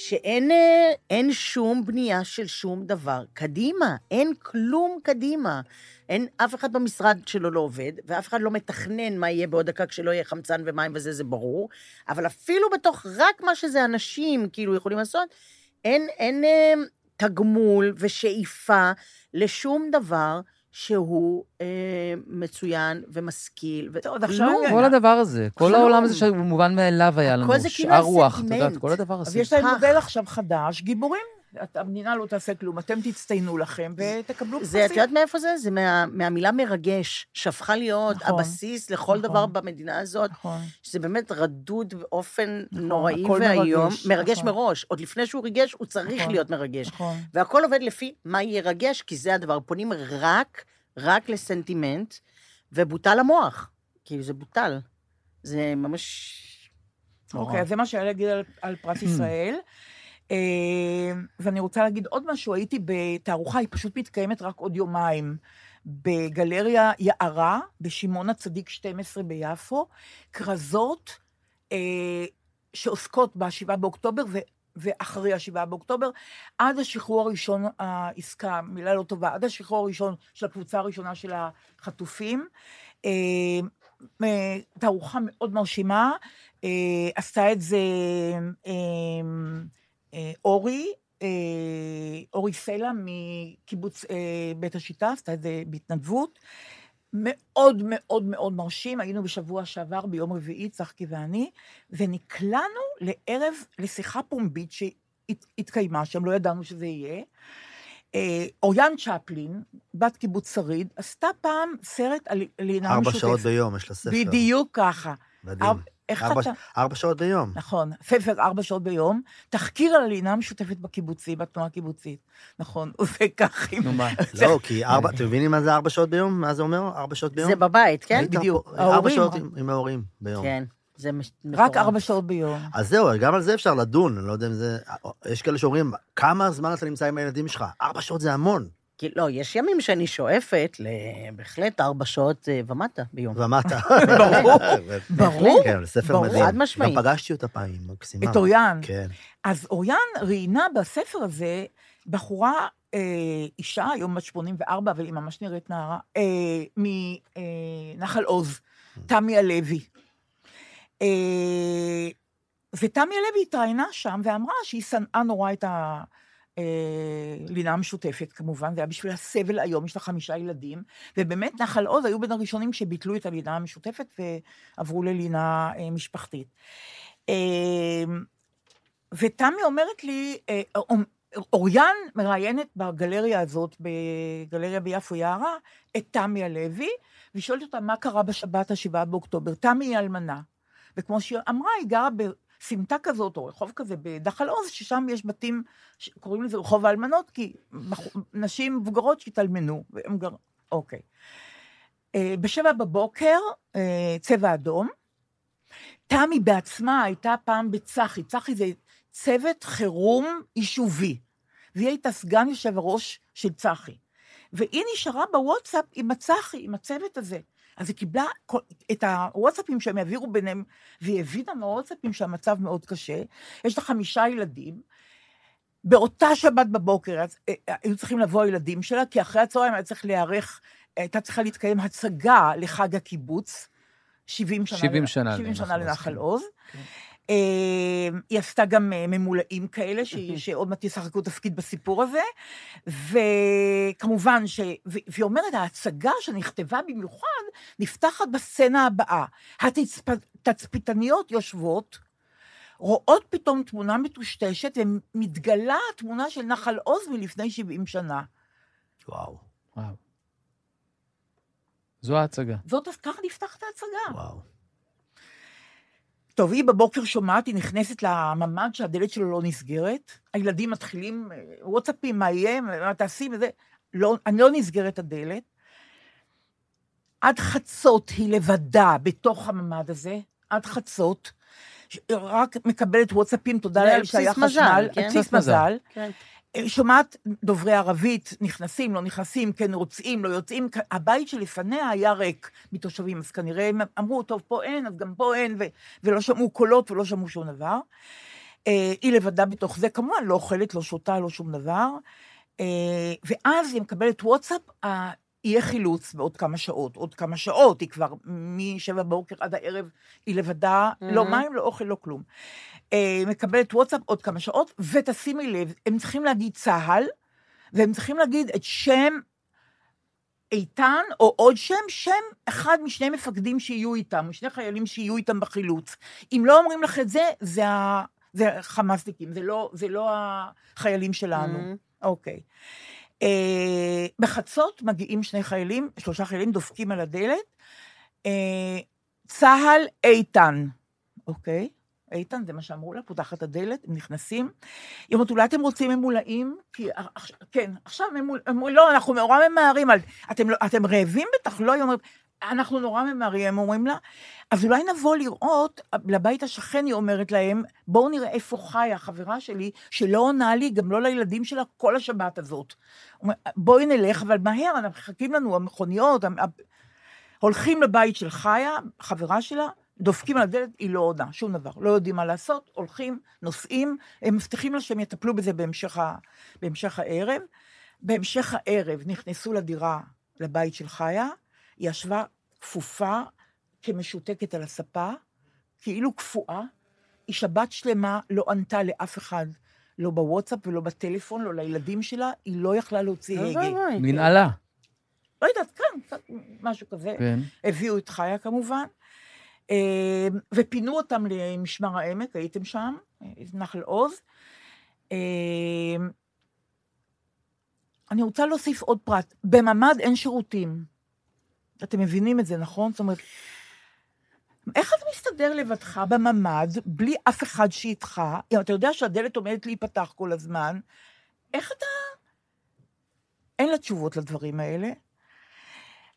שאין אה, אין שום בנייה של שום דבר קדימה, אין כלום קדימה. אין, אף אחד במשרד שלו לא עובד, ואף אחד לא מתכנן מה יהיה בעוד דקה כשלא יהיה חמצן ומים וזה, זה ברור, אבל אפילו בתוך רק מה שזה אנשים כאילו יכולים לעשות, אין, אין אה, תגמול ושאיפה לשום דבר שהוא אה, מצוין ומשכיל. ו- טוב, עכשיו. אני- כל הדבר הזה, כל. העולם הזה שהוא מובן מאליו היה לנו, כאילו שאר רוח, את. יודעת, כל הדבר הזה. יש להם. מודל עכשיו חדש, גיבורים. המדינה לא תעשה כלום, אתם תצטיינו לכם ותקבלו פרסים. זה, את יודעת מאיפה זה? זה מה, מהמילה מרגש, שהפכה להיות נכון, הבסיס לכל נכון. דבר במדינה הזאת, נכון. שזה באמת רדוד באופן נכון, נוראי ואיום. מרגש, מרגש נכון. מראש. עוד לפני שהוא ריגש, הוא צריך נכון, להיות מרגש. נכון. והכל עובד לפי מה ירגש, כי זה הדבר. פונים רק, רק לסנטימנט, ובוטל המוח. כאילו, זה בוטל. זה ממש... אוקיי, אז זה מה שהיה להגיד על, על פרס (clears throat) ישראל. אה, ואני רוצה להגיד עוד משהו, הייתי בתערוכה, היא פשוט מתקיימת רק עוד יומיים, בגלריה יערה, בשמעון הצדיק 12 ביפו, כרזות אה, שעוסקות ב-7 באוקטובר, ואחרי השבעה באוקטובר, עד השחרור הראשון, העסקה, מילה לא טובה, עד השחרור הראשון של הקבוצה הראשונה של החטופים. אה, תערוכה מאוד מרשימה, אה, עשתה את זה אה, אורי, אה, אורי סלע מקיבוץ אה, בית השיטה, עשתה את זה בהתנדבות. מאוד מאוד מאוד מרשים, היינו בשבוע שעבר, ביום רביעי, צחקי ואני, ונקלענו לערב, לשיחה פומבית שהתקיימה שם, לא ידענו שזה יהיה. אה, אוריאן צ'פלין, בת קיבוץ שריד, עשתה פעם סרט על לינה ארבע משותפת. שעות ביום, יש לה ספר. בדיוק ככה. מדהים. ארבע- איך ארבע- אתה... ארבע שעות ביום. נכון, ספר ארבע שעות ביום, תחקיר על הלינה המשותפת בקיבוצי, בתנועה הקיבוצית. נכון, (laughs) זה כך. עם- נו, מה? (laughs) לא, כי ארבע, אתם מבינים מה זה ארבע שעות ביום? מה זה אומר? ארבע שעות ביום? זה בבית, כן? בדיוק. ארבע שעות. עם- עם ההורים ביום. כן, זה מש- רק מטורף. ארבע שעות ביום. אז זהו, גם על זה אפשר לדון, אני לא יודע אם זה... יש כאלה שאומרים, כמה זמן אתה נמצא עם הילדים שלך? ארבע שעות זה המון. כי לא, יש ימים שאני שואפת בהחלט ארבע שעות אה, ומטה ביום. ומטה. (laughs) ברור, (laughs) ברור, כן, ספר ברור. מדהים. חד משמעית. גם פגשתי אותה פעם, היא מקסימה. את אוריאן. כן. אז אוריאן ראיינה בספר הזה בחורה, אה, אישה, היום בת 84, אבל היא ממש נראית נערה, אה, מנחל עוז, תמי הלוי. אה, ותמי הלוי התראיינה שם ואמרה שהיא שנאה נורא את הלינה המשותפת, כמובן, זה היה בשביל הסבל היום, יש לה חמישה ילדים, ובאמת נחל עוז היו בין הראשונים שביטלו את הלינה המשותפת ועברו ללינה אה, משפחתית. אה, ותמי אומרת לי, אה, אור- אוריאן מראיינת בגלריה הזאת, בגלריה ביפו יערה, את תמי הלוי, והיא שואלת אותה מה קרה בשבת השבעה באוקטובר. תמי היא אלמנה. וכמו שהיא אמרה, היא גרה בסמטה כזאת, או רחוב כזה בדחל עוז, ששם יש בתים, קוראים לזה רחוב האלמנות, כי נשים מבוגרות שהתאלמנו, והם גר... אוקיי. אה, בשבע בבוקר, אה, צבע אדום. תמי בעצמה הייתה פעם בצח"י, צח"י זה צוות חירום יישובי, והיא הייתה סגן יושב הראש של צח"י. והיא נשארה בוואטסאפ עם הצח"י, עם הצוות הזה. אז היא קיבלה כל- את הוואטסאפים שהם העבירו ביניהם, והיא הבינה מהוואטסאפים שהמצב מאוד קשה. יש לה חמישה ילדים. באותה שבת בבוקר אז, אה, אה, היו צריכים לבוא הילדים שלה, כי אחרי הצהריים היה צריך להיערך, הייתה צריכה להתקיים הצגה לחג הקיבוץ, 70 שנה, 70 לנ- שנה 70 שנה לנחל עוז, כן. אה, היא עשתה גם אה, ממולאים כאלה, ש- שעוד מעט ישחקו תפקיד בסיפור הזה, וכמובן, ש... ו- והיא אומרת, ההצגה שנכתבה במיוחד, נפתחת בסצנה הבאה. התצפיתניות יושבות, רואות פתאום תמונה מטושטשת, ומתגלה התמונה של נחל עוז מלפני 70 שנה. וואו, וואו. זו ההצגה. זאת, ככה נפתחת ההצגה. וואו. טוב, היא בבוקר שומעת, היא נכנסת לממ"ד שהדלת שלו לא נסגרת, הילדים מתחילים, אה, וואטסאפים, מה יהיה, מה תעשי וזה, לא, אני לא נסגרת הדלת. עד חצות היא לבדה בתוך הממ"ד הזה, עד חצות, רק מקבלת וואטסאפים, תודה לאל על בסיס שהיה מזל, חשמל, כן? על בסיס. מזל. כן. שומעת דוברי ערבית, נכנסים, לא נכנסים, כן רוצים, לא יוצאים. הבית שלפניה היה ריק מתושבים, אז כנראה הם אמרו, טוב, פה אין, אז גם פה אין, ו- ולא שמעו קולות ולא שמעו שום דבר. אה, היא לבדה בתוך זה, כמובן, לא אוכלת, לא שותה, לא שום דבר. אה, ואז היא מקבלת וואטסאפ, אה, יהיה חילוץ בעוד כמה שעות, עוד כמה שעות, היא כבר משבע בבוקר עד הערב, היא לבדה, לא מהמם. מים, לא אוכל, לא כלום. אה, מקבלת וואטסאפ עוד כמה שעות, ותשימי לב, הם צריכים להגיד צה"ל, והם צריכים להגיד את שם איתן, או עוד שם, שם אחד משני מפקדים שיהיו איתם, או שני חיילים שיהיו איתם בחילוץ. אם לא אומרים לך את זה, זה, ה... זה החמאסניקים, זה לא, זה לא החיילים שלנו. Mhm. אוקיי. אה, בחצות מגיעים שני חיילים, שלושה חיילים דופקים על הדלת. אה, צה"ל איתן, אוקיי? איתן, זה מה שאמרו לה, פותחת הדלת, הם נכנסים. היא אומרת, אולי אתם רוצים ממולאים? כי, כן, עכשיו ממול... לא, אנחנו נורא ממהרים. על- אתם, לא- אתם רעבים בטח? לא, היא אומרת, אנחנו נורא ממהרים, הם אומרים לה. אז אולי נבוא לראות, לבית השכן היא אומרת להם, בואו נראה איפה חיה החברה שלי, שלא עונה לי, גם לא לילדים שלה, כל השבת הזאת. בואי נלך, אבל מהר, אנחנו מחכים לנו, המכוניות, המ- הולכים לבית של חיה, חברה שלה, דופקים על הדלת, היא לא עונה, שום דבר. לא יודעים מה לעשות, הולכים, נוסעים, הם מבטיחים לה שהם יטפלו בזה בהמשך, ה, בהמשך הערב. בהמשך הערב נכנסו לדירה, לבית של חיה, היא ישבה כפופה, כמשותקת על הספה, כאילו קפואה. היא שבת שלמה לא ענתה לאף אחד, לא בוואטסאפ ולא בטלפון, לא לילדים שלה, היא לא יכלה להוציא הגה. מנהלה. לא יודעת, קצת משהו כזה. כן. הביאו את חיה כמובן, אה, ופינו אותם למשמר העמק, הייתם שם, נחל עוז. אה, אני רוצה להוסיף עוד פרט, בממ"ד אין שירותים. אתם מבינים את זה, נכון? זאת אומרת, איך אתה מסתדר לבדך בממ"ד, בלי אף אחד שאיתך, אם אתה יודע שהדלת עומדת להיפתח כל הזמן, איך אתה... אין לה תשובות לדברים האלה.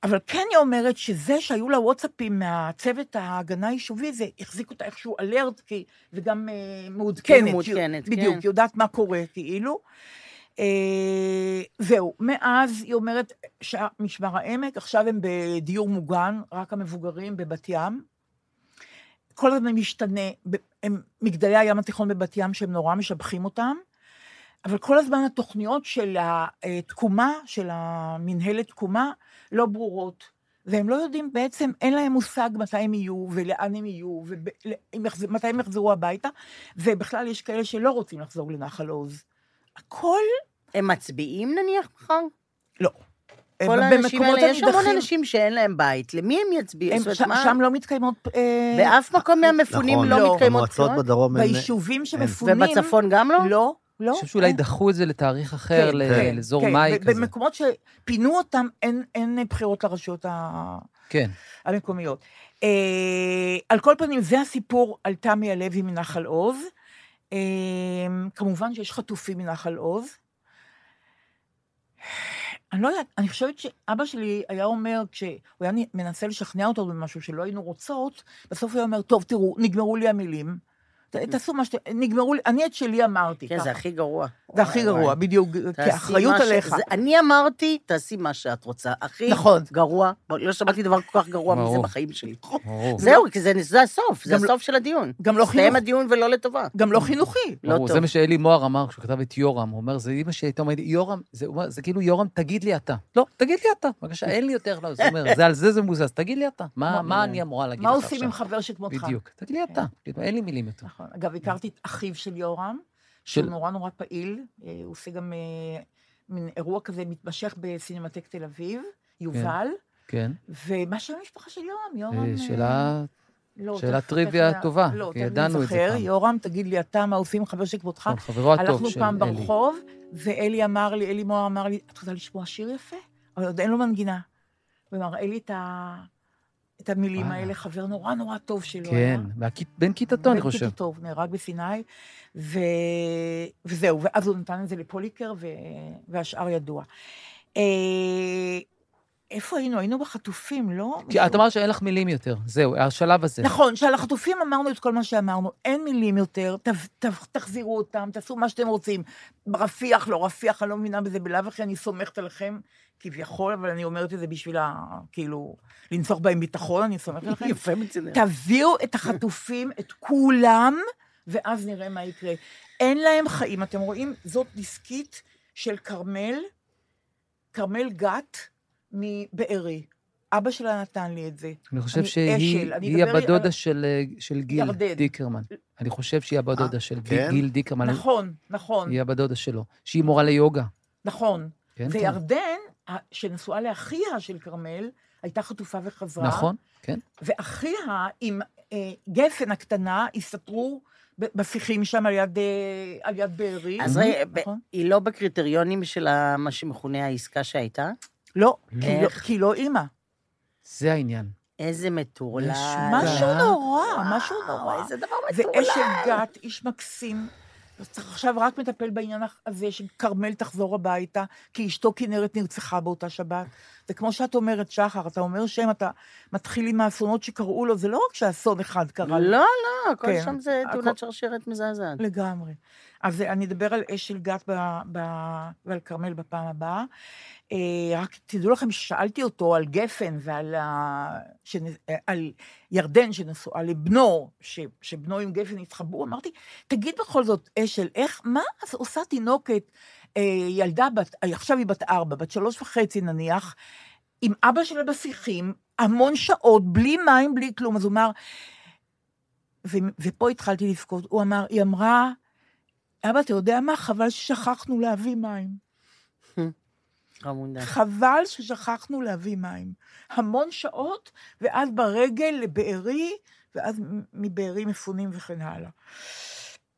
אבל כן היא אומרת שזה שהיו לה וואטסאפים מהצוות ההגנה היישובי, זה החזיק אותה איכשהו אלרט, כי, וגם אה, מעודכנת. כן, מעודכנת, בדיוק, כן. היא יודעת מה קורה, כאילו. אה, זהו, מאז היא אומרת שמשמר העמק, עכשיו הם בדיור מוגן, רק המבוגרים בבת ים. כל הזמן משתנה, הם מגדלי הים התיכון בבת ים, שהם נורא משבחים אותם, אבל כל הזמן התוכניות של התקומה, של המנהלת תקומה, לא ברורות. והם לא יודעים, בעצם אין להם מושג מתי הם יהיו ולאן הם יהיו, ומתי הם יחזרו הביתה, ובכלל יש כאלה שלא רוצים לחזור לנחל עוז. הכל הם מצביעים נניח מחר? לא. כל האנשים במקומות האלה, יש המון אנשים שאין להם בית. למי הם יצביעו? הם, שם, מה- שם לא מתקיימות... אה, באף מקום מהמפונים נכון, לא לא. מתקיימות המועצות בחירות? בדרום אין... ביישובים שמפונים... ובצפון גם לא? לא, לא. אני חושב שאולי אין. דחו את זה לתאריך אחר, כן, ל- כן, לאזור כן, מאי כזה. במקומות שפינו אותם, אין, אין בחירות לרשויות ה- כן. המקומיות. אה, על כל פנים, זה הסיפור על תמי הלוי מנחל עוז. אה, כמובן שיש חטופים מנחל עוז. אני לא יודעת, אני חושבת שאבא שלי היה אומר, כשהוא היה מנסה לשכנע אותו במשהו שלא היינו רוצות, בסוף הוא היה אומר, טוב, תראו, נגמרו לי המילים. תעשו מה שאתם, נגמרו לי, אני את שלי אמרתי. כן. זה הכי גרוע. זה הכי גרוע. בדיוק, מה ש- עליך. זה- אני אמרתי, תעשי מה שאת רוצה. הכי נכון. גרוע, לא שמעתי דבר כל כך גרוע מזה. בחיים שלי. זהו, כי זה זה הסוף, זה לא- הסוף של הדיון. גם לא הסתיים חינוך. הדיון ולא לטובה. גם לא חינוכי. לא טוב. זה מה שאלי מוהר אמר כשהוא כתב את יורם, הוא אומר, זה אמא שהייתה אומרת, יורם, זה, כאילו, יורם, תגיד לי אתה. לא, תגיד לי אתה, בבקשה, אין לי יותר, לא, זה אומר, זה על זה זה מבוסס, תגיד לי אתה. מה, מה אני אמורה להגיד לך מה עכשיו? עושים עם חבר שכמותך? בדיוק, תגיד לי אתה, אין לי מילים יותר. נכון. אגב, הכרתי את אחיו של יורם, של- שהוא נורא נורא פעיל, אה, הוא עושה גם אה, מין אירוע כזה מתמשך בסינמטק תל אביב, יובל, כן, ומה שם המשפחה של יורם? יורם... אה, שאלה, לא, שאלה טריוויה טובה, לא, כי ידענו את זה. פעם. יורם, תגיד לי אתה, מה עושים עם חבר שכמותך? נכון, חברו הטוב הלכנו של פעם אלי. ברחוב, ואלי אמר לי, אלי מוהר אמר לי, את רוצה לשמוע שיר יפה? אבל עוד אין לו מנגינה. ומראה לי את ה... את המילים וואלה. האלה, חבר נורא נורא טוב שלו היה. כן, בן כיתתו, אני בן חושב. כיתה טוב, נהרג בסיני, ו... וזהו, ואז הוא נתן את זה לפוליקר, ו... והשאר ידוע. אה... איפה היינו? היינו בחטופים, לא? כי את אמרת שאין לך מילים יותר, זהו, השלב הזה. נכון, שעל החטופים אמרנו את כל מה שאמרנו, אין מילים יותר, ת, ת, תחזירו אותם, תעשו מה שאתם רוצים. רפיח, לא רפיח, אני לא מבינה בזה, בלאו הכי אני סומכת עליכם, כביכול, אבל אני אומרת את זה בשביל, ה, כאילו, לנצוח בהם ביטחון, אני סומכת עליכם. יפה מצדך. תביאו את החטופים, את כולם, ואז נראה מה יקרה. אין להם חיים. אתם רואים, זאת דיסקית של כרמל, כרמל גת מבארי. אבא שלה נתן לי את זה. אני חושב אני שהיא אשל, אני היא אדבר הבת דודה על- של, אה, של גיל ירדן. דיקרמן. אני חושב שהיא הבת דודה של גיל- כן? גיל דיקרמן. נכון, נכון, היא הבת דודה שלו. שהיא מורה ליוגה. נכון. כן. וירדן, שנשואה לאחיה של כרמל, הייתה חטופה וחזרה. נכון, כן. ואחיה עם אה, גפן הקטנה הסתתרו ב- בפיחים שם על יד, אה, על יד בארי. אז רגע, ב- נכון. היא לא בקריטריונים של מה שמכונה העסקה שהייתה? לא, כי לא-? כי לא אימא. זה העניין. איזה מטורלל. משהו. נורא, משהו נורא. איזה דבר מטורלל. אשת גת, איש מקסים. אז צריך עכשיו רק מטפל בעניין הזה שכרמל תחזור הביתה, כי אשתו כנרת נרצחה באותה שבת. זה כמו שאת אומרת, שחר, אתה אומר שם, אתה מתחיל עם האסונות שקרו לו, זה לא רק שאסון אחד קרה לו. לא, לא, הכל כן. שם זה הכל- תאונת שרשרת מזעזעת. לגמרי. אז אני אדבר על אש של גת ועל כרמל בפעם הבאה. אה, רק תדעו לכם ששאלתי אותו על גפן ועל ה... שנ... אה, על ירדן שנשואה לבנו, ש... שבנו עם גפן התחברו, אמרתי, תגיד בכל זאת, אשל, איך, מה עושה תינוקת, אה, ילדה בת, עכשיו היא בת ארבע, בת שלוש וחצי נניח, עם אבא שלה בשיחים, המון שעות, בלי מים, בלי כלום, אז הוא אמר, ו... ופה התחלתי לבכות, הוא אמר, היא אמרה, אבא, אתה יודע מה? חבל ששכחנו להביא מים. (laughs) חמודה. חבל ששכחנו להביא מים. המון שעות, ואז ברגל לבארי, ואז מבארי מפונים וכן הלאה.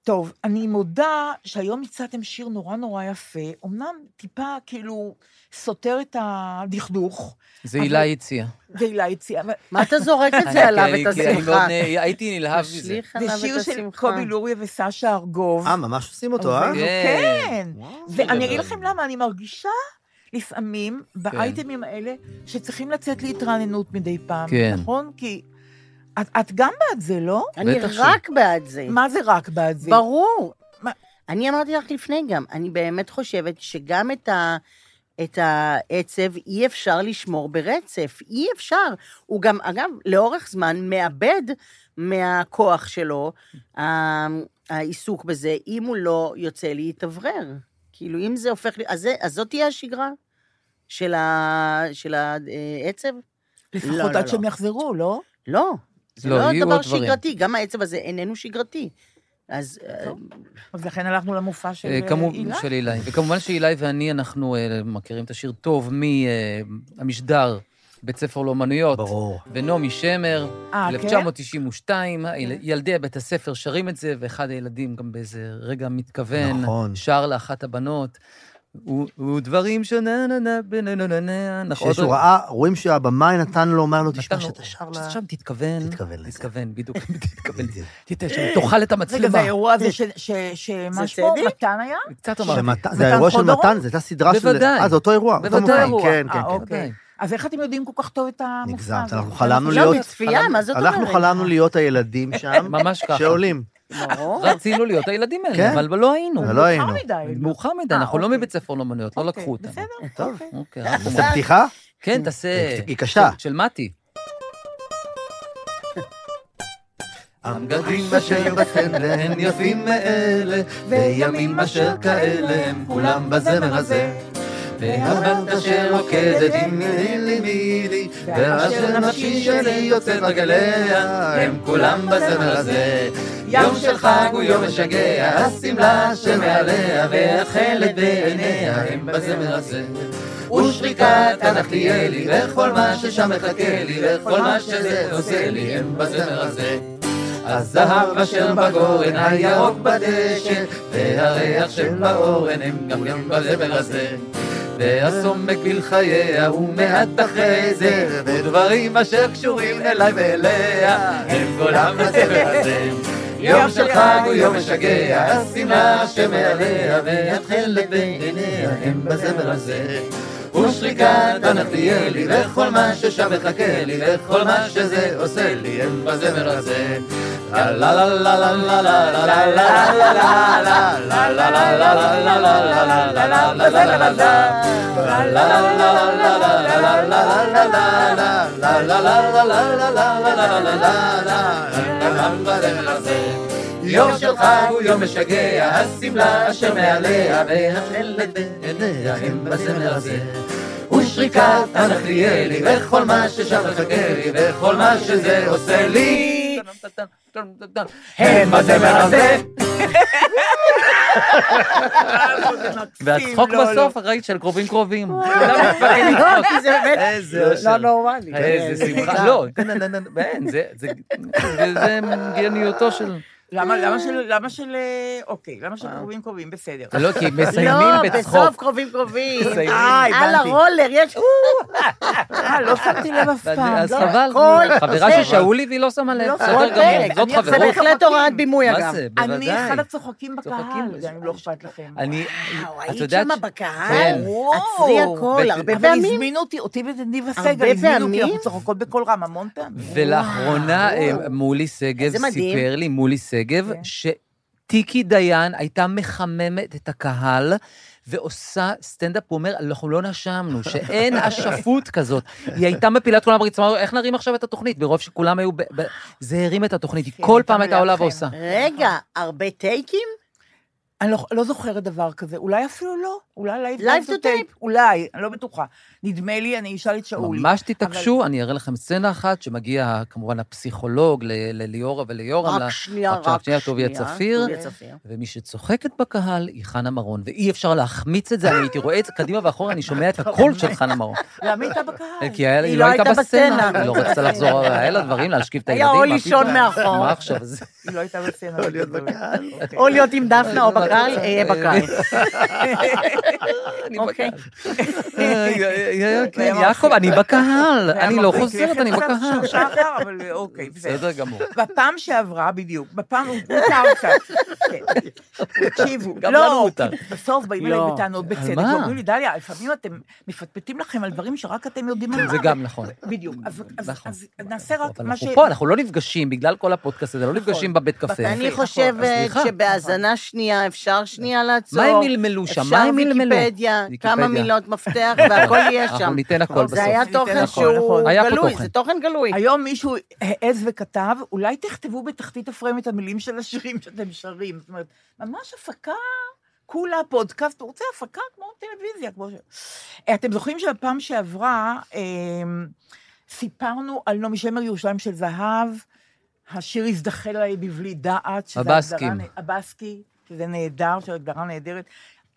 טוב, אני מודה שהיום הצעתם שיר נורא נורא יפה, אמנם טיפה כאילו סותר את הדכדוך, זה אבל- הילה הציעה. והילה הציעה, אבל מה אתה זורק את זה עליו, את השמחה? נ- הייתי נלהב מזה. זה שיר של. קובי לוריה וסשה ארגוב. אה, ממש עושים אותו, אה? אבל- כן. כן. ואני אגיד לכם למה, אני מרגישה לפעמים באייטמים האלה שצריכים לצאת להתרעננות מדי פעם, כן. נכון? כי את, את גם בעד זה, לא? אני בטח ש- רק בעד זה. מה זה רק בעד זה? ברור. מה- אני אמרתי לך לפני גם, אני באמת חושבת שגם את ה... את העצב אי אפשר לשמור ברצף, אי אפשר. הוא גם, אגב, לאורך זמן מאבד מהכוח שלו, ה- העיסוק בזה, אם הוא לא יוצא להתאוורר. כאילו, אם זה הופך, אז, זה, אז זאת תהיה השגרה של, ה, של העצב? לפחות לא, לא, עד לא. שהם יחזרו, לא? לא, זה לא, לא, דבר. שגרתי, גם העצב הזה איננו שגרתי. אז אה, אז לכן הלכנו למופע של אה, אה, הילה. של אילי. וכמובן שאילי ואני, אנחנו מכירים את השיר טוב מהמשדר בית ספר לאומנויות. ברור. ונעמי שמר, אה, כן? 1992, ילדי בית הספר שרים את זה, ואחד הילדים גם באיזה רגע מתכוון, נכון. שר לאחת הבנות, "ו- ודברים שנה נה נה בנה נה נה נה, נכון? שהוא ראה, רואים שהבמאי נתן לו, אומר לו, תשמע, שאתה שר לה... שם תתכוון, תתכוון לזה. תתכוון, בדיוק, (laughs) תתכוון, שתאכל את רגע, המצלמה. זה האירוע הזה שמה שמו? מתן היה? קצת אמרתי. זה האירוע של? מתן, זו הייתה סדרה של... בוודאי. אה, זה אותו אירוע. בוודאי. כן, כן, אה, כן. אוקיי. אז איך אתם יודעים כל כך טוב את המופע נגזמת, הזה? אנחנו חלמנו לא, להיות... בצפייה, מה זאת אומרת? אנחנו חלמנו להיות הילדים (laughs) שם, ממש ככה. שעולים. ברור. (laughs) רצינו להיות הילדים האלה, כן. אבל לא היינו. לא היינו. מאוחר מדי. מאוחר מדי, אה, אנחנו לא אוקיי. מבית ספר לאומנויות, לא אוקיי, לקחו אותנו. בסדר, טוב. אוקיי. אוקיי, אנחנו- זה פתיחה? כן, תעשה... היא קשה. של מתי. הבגדים אשר בסנדר הם יפים מאלה, וימים אשר כאלה הם כולם בזמר הזה. והבת אשר רוקדת עם מילי מילי, ואשר נפשי שלי יוצאת רגליה, הם כולם בזמר הזה. יום של חג הוא יום משגע, השמלה שמעליה, והתכלת בעיניה, הם בזמר הזה. ושריקת הנחליאלי, וכל מה ששם מחכה לי, וכל מה שזה עושה לי, הם בזמר הזה. הזהב אשר בגורן, הירוק בדשא, והריח שבאורן, הם גם גם בזמר הזה. והסומק בלחייה, ומעט אחרי זה, ודברים אשר קשורים אליי ואליה, הם כולם בזמר הזה. יום של חג הוא יום משגע, השמלה שמעליה, והתכלת בעיניה, הם בזמר הזה. ושריקת הנחליאלי, וכל מה ששם מחכה לי, וכל מה שזה עושה לי, הם בזמר הזה. יום שלך הוא יום משגע, השמלה אשר מעליה, והתכלת בעיניה הם בסמל הזה. ושריקת הנחליאלי, וכל מה ששם מחכה לי, וכל מה שזה עושה לי. הם בזמר הזה. והצחוק לא, לא. בסוף, ראית של קרובים קרובים. לא, זה באמת לא נורמלי. איזה שמחה. לא, זה זה- זה גניותו של... למה למה של... למה של... אה, אוקיי, למה של קרובים קרובים? בסדר. לא, כי (laughs) מסיימים לא, בצחוק. בסוף קרובים קרובים. מסיימים. אה, על. הרולר, יש... אה, לא שמתי לב אף פעם. אז לא, חבל, כל חברה. של שאולי והיא לא שמה לב, לא, בסדר כל גמור, פרק. זאת אני זה חברות. בהחלט הוראת בימוי, מה אגב. זה, אני בוודאי. אחד הצוחקים בקהל, צוחקים גם. אם לא אכפת לכם. אני, וואו, את היית יודעת, שמה ש- בקהל? כן. עצרי הכל, הרבה אבל פעמים. הזמינו אותי, אותי ואת ניבה סגל, הזמינו אותי, פעמים? אנחנו צוחקות בקול רם המון פעמים. ולאחרונה. אה, מולי שגב. סיפר לי, מולי שגב, כן. טיקי דיין הייתה מחממת את הקהל ועושה סטנדאפ, הוא אומר, אנחנו לא נשמנו, שאין (laughs) אשפוט כזאת. היא הייתה מפילה את כולם ברצפה, אמרו, איך נרים עכשיו את התוכנית? ברוב שכולם היו... ב... ב... זה הרים את התוכנית, היא כן, כל פעם הייתה עולה. ועושה. רגע, הרבה טייקים? אני לא, לא זוכרת דבר כזה, אולי אפילו לא, אולי live, live to tape, אולי, אני לא בטוחה. נדמה לי, אני אשאל את שאולי. ממש תתעקשו, אני אראה לכם סצנה אחת שמגיע כמובן הפסיכולוג ל- לליאורה וליורם. רק שנייה, רק רק שנייה, טוביה צפיר. ומי שצוחקת בקהל היא חנה מרון, ואי אפשר להחמיץ את זה, אני הייתי רואה את זה קדימה ואחורה, אני שומע את (laughs) הקול של חנה מרון. למה היא הייתה בקהל? כי היה- היא לא לא הייתה בסצנה. היא לא רצתה לחזור, היה (laughs) לה דברים להשכיב את היה הילדים. או מה לישון? מאחור. מה עכשיו? זה- היא לא הייתה בסצנה. לא להיות. אוקיי. או להיות עם דפנה או בקהל, אהיה בקהל. (laughs) אני אוקיי. בקהל. כן, היה יעקב, אני בקהל, אני לא חוזרת, אני בקהל. שחר, אבל אוקיי, בסדר. בסדר גמור. בפעם שעברה, בדיוק, בפעם, הוא מותר קצת. כן. תקשיבו, גם לנו לא, מותר. כי בסוף באים לא. אליי בטענות בצדק? ואומרים לי, דליה, לפעמים אתם מפטפטים לכם על דברים שרק אתם יודעים על מה. זה גם נכון. בדיוק. אז- נכון. אז נעשה רק מה ש... אנחנו פה, אנחנו לא נפגשים, בגלל כל הפודקאסט הזה, לא נפגשים בבית קפה. אני נכון. חושבת. שבהאזנה שנייה אפשר שנייה לעצור. מה הם מלמלו שם? מה הם מלמלו? אפשר ויקיפדיה. כמה מילות מפתח, והכל יהיה (laughs) אנחנו שם. ניתן הכל זה בסוף. היה ניתן תוכן שהוא נכון. היה גלוי. זה תוכן גלוי. היום מישהו העז וכתב, אולי תכתבו בתחתית הפריים את המילים של השירים שאתם שרים. זאת אומרת, ממש הפקה, כולה פודקאסט, הוא רוצה הפקה כמו טלוויזיה, כמו ש... אה, אתם זוכרים שבפעם שעברה אה, סיפרנו על נעמי שמר ירושלים של זהב, השיר הזדחל עליי בבלי דעת, שזה הבסקים. הגדרה הבסקי, שזה נהדר, שזו הגדרה נהדרת.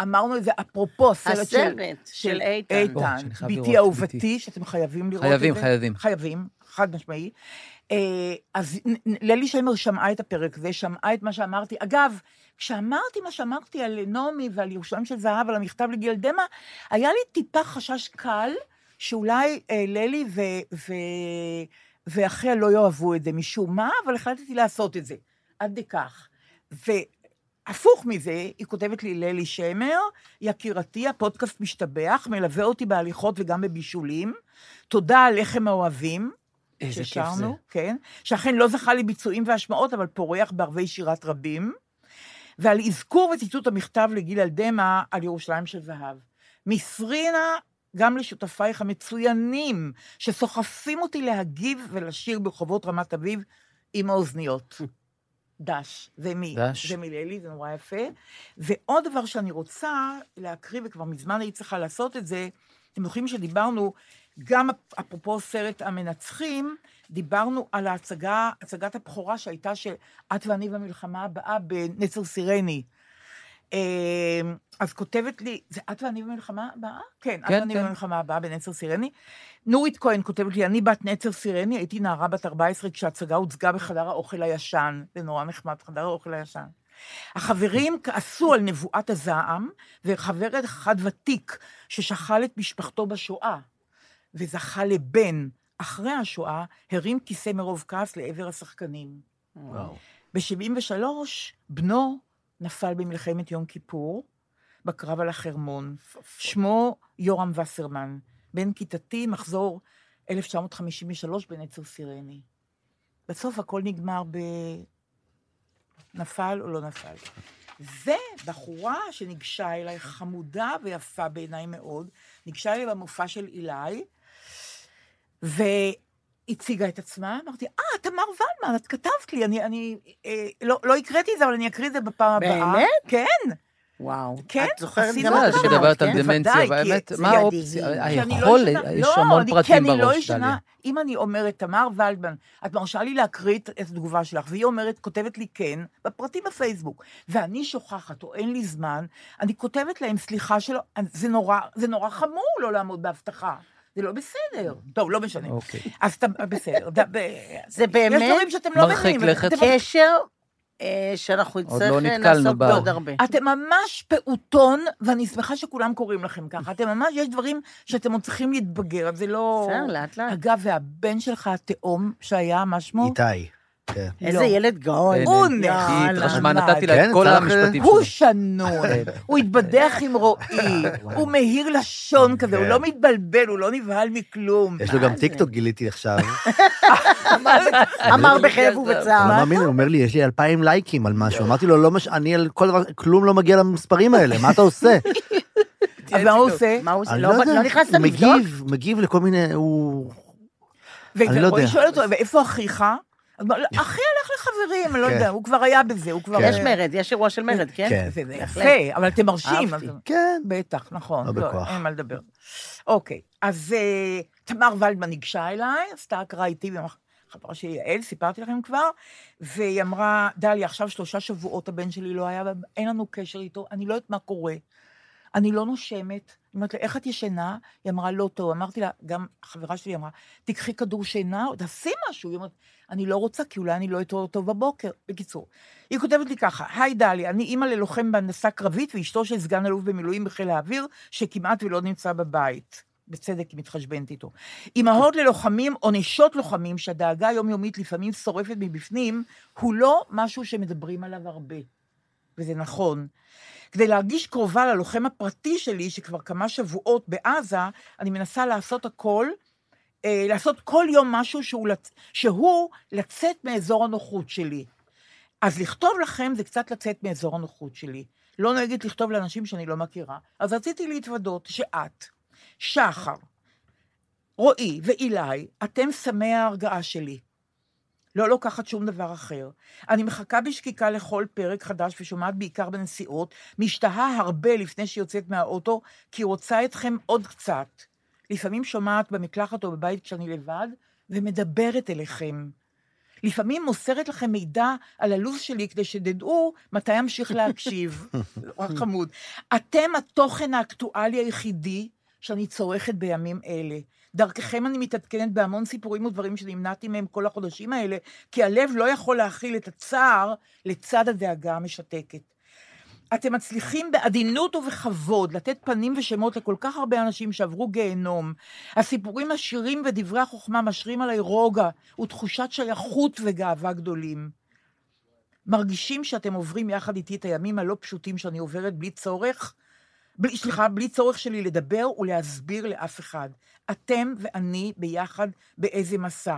אמרנו את זה אפרופו הסרט של, הסרט של איתן. איתן, ביתי אהובתי. שאתם חייבים לראות את זה. חייבים, חייבים. חייבים, חד משמעי. אה, אז ללי שמר שמעה את הפרק הזה, שמעה את מה שאמרתי. אגב, כשאמרתי מה שאמרתי על נעמי ועל ירושלים של זהב, על המכתב לגיל דמע, היה לי טיפה חשש קל שאולי אה, ללי ו... ו... ואחיה לא יאהבו את זה משום מה, אבל החלטתי לעשות את זה, עד כדי כך. והפוך מזה, היא כותבת לי, ללי שמר, יקירתי, הפודקאסט משתבח, מלווה אותי בהליכות וגם בבישולים. תודה על לחם האוהבים. איזה כיף ששרנו, זה. כן, שאכן לא זכה לביצועים והשמעות, אבל פורח בערבי שירת רבים. ועל אזכור וציטוט המכתב לגיל אלדמה על ירושלים של זהב. מסרינה גם לשותפייך המצוינים, שסוחפים אותי להגיב ולשיר ברחובות רמת אביב עם האוזניות. (laughs) דש, זה מי? דש. זה מללי, זה נורא יפה. ועוד דבר שאני רוצה להקריא, וכבר מזמן הייתי צריכה לעשות את זה, אתם זוכרים שדיברנו, גם אפרופו סרט המנצחים, דיברנו על ההצגה, הצגת הבכורה שהייתה של את ואני במלחמה הבאה בנצר סירני. אה, אז כותבת לי, זה את ואני במלחמה הבאה? כן, את כן, ואני כן. במלחמה הבאה בנצר סירני. נורית כהן כותבת לי, אני בת נצר סירני, הייתי נערה בת 14 כשההצגה הוצגה בחדר האוכל הישן. זה נורא נחמד, חדר האוכל הישן. החברים כעסו על נבואת הזעם, וחבר אחד ותיק ששכל את משפחתו בשואה, וזכה לבן אחרי השואה, הרים כיסא מרוב כעס לעבר השחקנים. וואו. ב-73, בנו נפל במלחמת יום כיפור, בקרב על החרמון. שמו יורם וסרמן, בן כיתתי, מחזור 1953 בנצר סירני. בסוף הכל נגמר ב... נפל או לא נפל. ובחורה שניגשה אליי, חמודה ויפה בעיניי מאוד, ניגשה אליי במופע של אילי, והציגה את עצמה, אמרתי, אה, תמר ולמן, את כתבת לי, אני, אני אה, לא, לא הקראתי את זה, אבל אני אקריא את זה בפעם הבאה. באמת? כן. וואו. כן, את זוכרת גם את אה, את את זה. שמדברת על כן? דמנציה, באמת, כי מה האופציה? כי אני לא היכולת, יש לא, המון אני- פרטים לא בראש, ישנה. דליה. אם אני אומרת, תמר ולדמן, את מרשה לי להקריא את התגובה שלך, והיא אומרת, כותבת לי כן, בפרטים בפייסבוק, ואני שוכחת, או אין לי זמן, אני כותבת להם, סליחה שלא, זה נורא, זה נורא חמור לא לעמוד בהבטחה. זה לא בסדר. טוב, לא משנה. אוקיי. אז אתה, בסדר. (laughs) ד- ב- זה באמת יש דברים שאתם לא מרחיק מבינים. לכת. אתם- קשר אה, שאנחנו נצטרך לא אה, נתקלנו לעסוק. בעוד הרבה. אתם ממש פעוטון, ואני שמחה שכולם קוראים לכם ככה. אתם ממש, יש דברים שאתם עוד צריכים להתבגר, זה לא... בסדר, לאט לאט. אגב, והבן שלך, התאום, שהיה, מה שמו? איתי. כן. איזה לא. ילד גאון. הוא. היא התרשמה, נתתי לה כן, את כל המשפטים הוא שלו. שנון, (laughs) הוא התבדח עם רועי, הוא מהיר לשון כזה, הוא כן. לא מתבלבל, הוא לא נבהל מכלום. יש לו גם טיקטוק, גיליתי עכשיו. (laughs) אמר בכאב לא ובצער. מאמין, הוא אומר לי, יש לי אלפיים לייקים על משהו. אמרתי לו, לא מש... אני על כל דבר, כלום לא מגיע למספרים האלה, מה אתה עושה? (laughs) אז מה הוא עושה? מה הוא עושה? לא יודע, לא נכנסת הוא לבדוק? מגיב, מגיב לכל מיני, הוא... אני לא ורועי יודע. שואל אותו, ואיפה אחיך? אחי הלך לחברים, אני לא כן. יודע, הוא כבר היה בזה, הוא כבר... כן. יש מרד, יש אירוע של מרד, כן? כן. זה. יפה, אבל אתם מרשים. כן. בטח, נכון. לא בכוח. אין מה לדבר. אוקיי, אז אה, תמר ולדמן ניגשה אליי, עשתה הקראה איתי, חברה שלי יעל, סיפרתי לכם כבר, והיא אמרה, דליה, עכשיו שלושה שבועות הבן שלי לא היה, אין לנו קשר איתו, אני לא יודעת מה קורה. אני לא נושמת. היא אומרת לי, איך את ישנה? היא אמרה, לא טוב. אמרתי לה, גם חברה שלי אמרה, תקחי כדור שינה, תעשי משהו. היא אומרת, אני לא רוצה, כי אולי אני לא אתעורר טוב בבוקר. בקיצור, היא כותבת לי ככה, היי דליה, אני אימא ללוחם בהנדסה קרבית ואשתו של סגן אלוף במילואים בחיל האוויר, שכמעט ולא נמצא בבית. בצדק היא מתחשבנת איתו. אימהות ללוחמים או נשות לוחמים שהדאגה היומיומית לפעמים שורפת מבפנים, הוא לא משהו שמדברים עליו הרבה. וזה נכון. כדי להרגיש קרובה ללוחם הפרטי שלי, שכבר כמה שבועות בעזה, אני מנסה לעשות הכל, אה, לעשות כל יום משהו שהוא, לצ... שהוא לצאת מאזור הנוחות שלי. אז לכתוב לכם זה קצת לצאת מאזור הנוחות שלי. לא נוהגת לכתוב לאנשים שאני לא מכירה. אז רציתי להתוודות שאת, שחר, רועי ואילי, אתם סמי ההרגעה שלי. לא לוקחת שום דבר אחר. אני מחכה בשקיקה לכל פרק חדש ושומעת בעיקר בנסיעות, משתהה הרבה לפני שהיא יוצאת מהאוטו, כי רוצה אתכם עוד קצת. לפעמים שומעת במקלחת או בבית כשאני לבד, ומדברת אליכם. לפעמים מוסרת לכם מידע על הלו"ז שלי כדי שתדעו מתי אמשיך להקשיב. (laughs) חמוד. אתם התוכן האקטואלי היחידי שאני צורכת בימים אלה. דרככם אני מתעדכנת בהמון סיפורים ודברים שנמנעתי מהם כל החודשים האלה, כי הלב לא יכול להכיל את הצער לצד הדאגה המשתקת. אתם מצליחים בעדינות ובכבוד לתת פנים ושמות לכל כך הרבה אנשים שעברו גיהנום. הסיפורים עשירים ודברי החוכמה משרים עליי רוגע ותחושת שייכות וגאווה גדולים. מרגישים שאתם עוברים יחד איתי את הימים הלא פשוטים שאני עוברת בלי צורך, בלי, סליחה, בלי צורך שלי לדבר ולהסביר לאף אחד. אתם ואני ביחד באיזה מסע.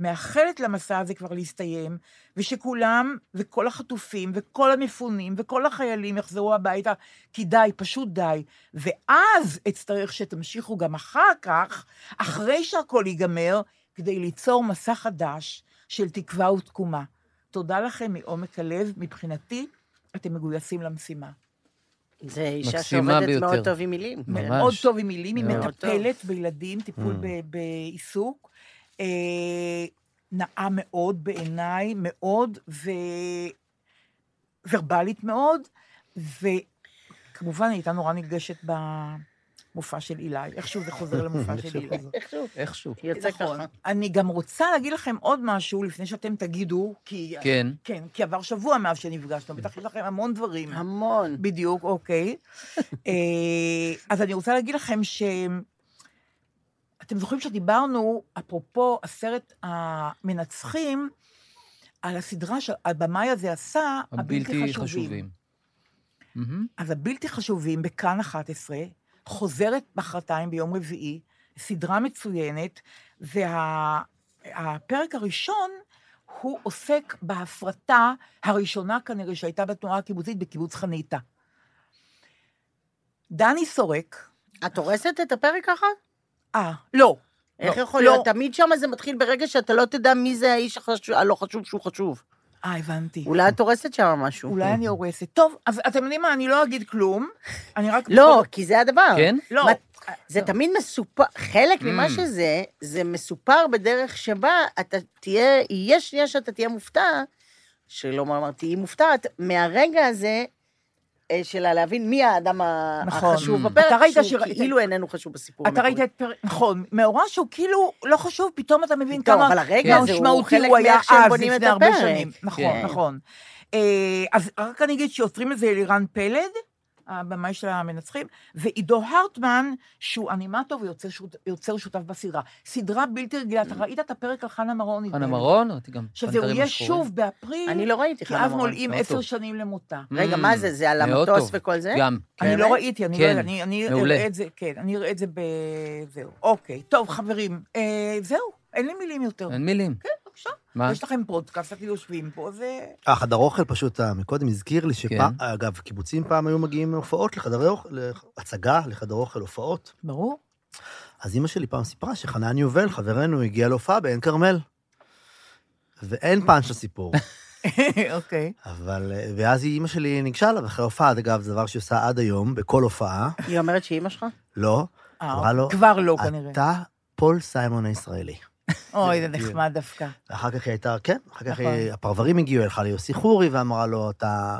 מאחלת למסע הזה כבר להסתיים, ושכולם, וכל החטופים, וכל המפונים, וכל החיילים יחזרו הביתה, כי די, פשוט די. ואז אצטרך שתמשיכו גם אחר כך, אחרי שהכל ייגמר, כדי ליצור מסע חדש של תקווה ותקומה. תודה לכם מעומק הלב, מבחינתי, אתם מגויסים למשימה. זה אישה שעובדת ביותר. מאוד טוב עם מילים. ממש. מאוד טוב עם מילים, היא מטפלת בילדים, טיפול ב- בעיסוק. אה, נאה מאוד בעיניי, מאוד, וורבלית מאוד, וכמובן הייתה נורא נרגשת במופע של אילי. איכשהו זה חוזר למופע של אילי. איכשהו. איכשהו. יוצא נכון. ככה. אני גם רוצה להגיד לכם עוד משהו לפני שאתם תגידו, כי... כן. כן, כי עבר שבוע מאז שנפגשנו, בטח יש לכם המון דברים. המון. בדיוק, אוקיי. (laughs) אה, אז אני רוצה להגיד לכם ש... אתם זוכרים שדיברנו, אפרופו עשרת המנצחים, על הסדרה שהבמאי הזה עשה, הבלתי חשובים. מהמם. אז הבלתי חשובים בכאן 11, חוזרת מחרתיים ביום רביעי, סדרה מצוינת, והפרק הראשון הוא עוסק בהפרטה הראשונה כנראה שהייתה בתנועה הקיבוצית בקיבוץ חניתה. דני סורק, את הורסת את הפרק ככה? אה, לא. איך לא, יכול לא. להיות? תמיד שם זה מתחיל ברגע שאתה לא תדע מי זה האיש החשוב- הלא חשוב שהוא חשוב. אה, הבנתי. אולי את הורסת שם משהו. אולי אני הורסת. טוב, אז אתם יודעים מה, אני לא אגיד כלום, אני רק... לא, כי זה הדבר. כן? לא. זה תמיד מסופר, חלק Mm. ממה שזה, זה מסופר בדרך שבה אתה תהיה, יהיה שנייה שאתה תהיה מופתע, שלא אמרתי, תהיי מופתעת, מהרגע הזה אה, של להבין מי האדם נכון. החשוב. בפרק, שהוא שראית- כאילו איננו חשוב בסיפור אתה ראית את פרק, נכון, מאורע שהוא כאילו לא חשוב, פתאום אתה מבין טוב, כמה אבל הרגע הזה הוא משמעותי חלק הוא היה מאיך שהם אז, בונים את לפני הרבה הפרק. שנים. נכון, כן. נכון. אה, אז רק אני אגיד שיוצרים את זה אלירן פלד, הבמאי של המנצחים, ועידו הרטמן, שהוא אנימטור ויוצר שות- יוצר שותף בסדרה. סדרה בלתי רגילה, אתה ראית את הפרק על חנה מרון? חנה. מרון, ראיתי גם שזה פנתרים יהיה השחורים. שוב באפריל, אני לא ראיתי כי חנה אז מרון. מולאים מאוד עשר טוב. שנים למותה. רגע, מה זה? זה על המטוס. וכל זה? גם. אני באמת? לא ראיתי, אני לא כן, יודעת, אני. אראה את זה, כן, אני אראה את זה בזהו. אוקיי, טוב, חברים, אה, זהו, אין לי מילים יותר. אין מילים. כן, בבקשה. מה? יש לכם פודקאסט, אתם יושבים פה, זה... אה, חדר אוכל פשוט, אה, מקודם הזכיר לי שפעם, כן. אגב, קיבוצים פעם היו מגיעים להופעות לחדרי אוכל, להצגה, לחדר אוכל, הופעות. ברור. אז אימא שלי פעם סיפרה שחנן יובל, חברנו, הגיע להופעה בעין כרמל. ואין פאנץ' לסיפור. (laughs) אוקיי. אבל, אה, ואז אימא שלי ניגשה אליו אחרי ההופעה, אגב, זה דבר שהיא עושה עד היום, בכל הופעה. היא אומרת שאימא שלך? לא, אה, אמרה לו, כבר לא, כנראה. אתה פול סיימון הישראלי. אוי, זה נחמד דווקא. ואחר כך היא הייתה, כן, אחר כך נכון. הפרברים הגיעו, הלכה ליוסי חורי ואמרה לו, אתה...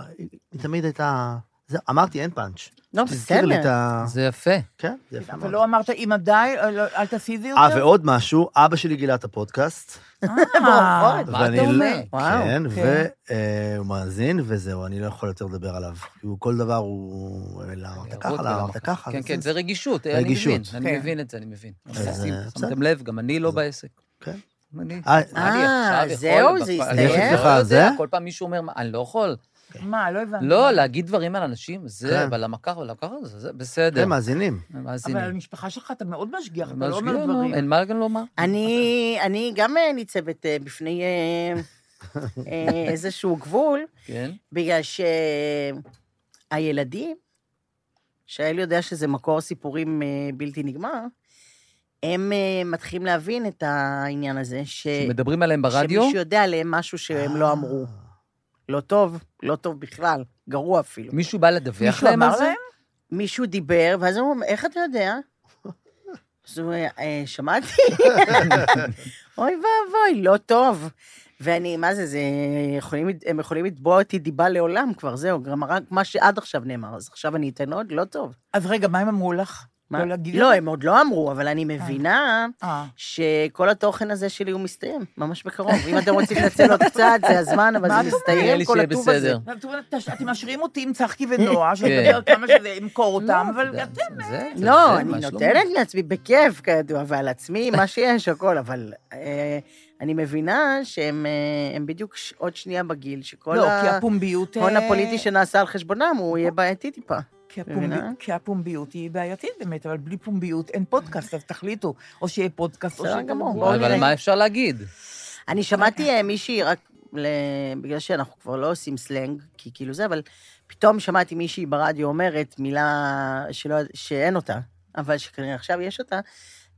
היא תמיד הייתה... זה, אמרתי, אין פאנץ'. לא, תזכיר לי את בסדר. ה... זה יפה. כן, זה יפה אבל. לא אמרת, אמא די, אל- אל תעשי את זה יותר? אה, ועוד משהו, אבא שלי גילה את הפודקאסט. אה. (laughs) מה ואני אתה לא- אומר? וואו, כן, כן. והוא מאזין, וזהו, אני לא יכול יותר לדבר עליו. כי הוא כל דבר הוא... למה אמרת ככה, הערות למה אמרת ולמה- ככה. כן, וזה- כן, זה רגישות, אני רגישות. מבין, אני כן. מבין את זה, אני מבין. אז, עושים, אה, שמתם בסדר. לב, גם אני לא בעסק. כן. אני, אה, מה לי אה, עכשיו זהו, יכול, זה בפ- הסתיים? אני יש לך לא יודע, זה? כל פעם מישהו אומר, "מה, אני לא יכול. מה, לא הבנתי. לא, להגיד דברים על אנשים, זה, כן. אבל למה ככה ולמה ככה, זה בסדר. כן, מאזינים. אבל על מאזינים. המשפחה שלך אתה מאוד משגיח, אתה לא אומר דברים. אין מה גם לומר. אני, גם אה, ניצבת אה, בפני אה, (laughs) איזשהו גבול, כן. בגלל שהילדים, שהאל יודע שזה מקור סיפורים בלתי נגמר, הם מתחילים להבין את העניין הזה, ש... שמדברים עליהם ברדיו, שמישהו יודע עליהם משהו שהם לא אמרו. לא טוב, לא טוב בכלל, גרוע אפילו. מישהו בא לדווח מישהו להם על אמר זה? להם? מישהו דיבר, ואז הם אומרים, איך אתה יודע? אז הוא אומר, "אה, שמעתי. (laughs) אוי ואבוי, לא טוב. ואני, מה זה, זה, יכולים, הם יכולים לתבוע אותי דיבה לעולם כבר, זהו, גם רק מה שעד עכשיו נאמר, אז עכשיו אני אתן עוד, לא טוב. אז רגע, מה הם אמרו לך? מה? לא להגיד לא? הם עוד לא אמרו, אבל אני מבינה אה. שכל התוכן הזה שלי הוא מסתיים, ממש בקרוב. אם אתם רוצים לנצל עוד קצת, זה הזמן, אבל מה זה מסתיים, כל הטוב הזה. אתם משאירים אותי עם צחקי ונועה, כן. שנדבר כמה שזה ימכור אותם, לא, אבל אתם... זה- לא, אני? נותנת לעצמי בכיף, כידוע, ועל עצמי, מה שיש, הכל, אבל אה, אני מבינה שהם אה, הם בדיוק עוד שנייה בגיל, שכל לא. ההון אה, הפוליטי שנעשה על חשבונם, הוא יהיה בעייתי טיפה. כי? הפומביות, כי הפומביות היא בעייתית באמת, אבל בלי פומביות אין פודקאסט, אז תחליטו, או שיהיה פודקאסט, או שיהיה... גמור, אבל. מה אפשר להגיד? אני שמעתי אה, מישהי, רק ל... בגלל שאנחנו כבר לא עושים סלנג, כי כאילו זה, אבל פתאום שמעתי מישהי ברדיו אומרת מילה שלא, שאין אותה, אבל שכנראה עכשיו יש אותה,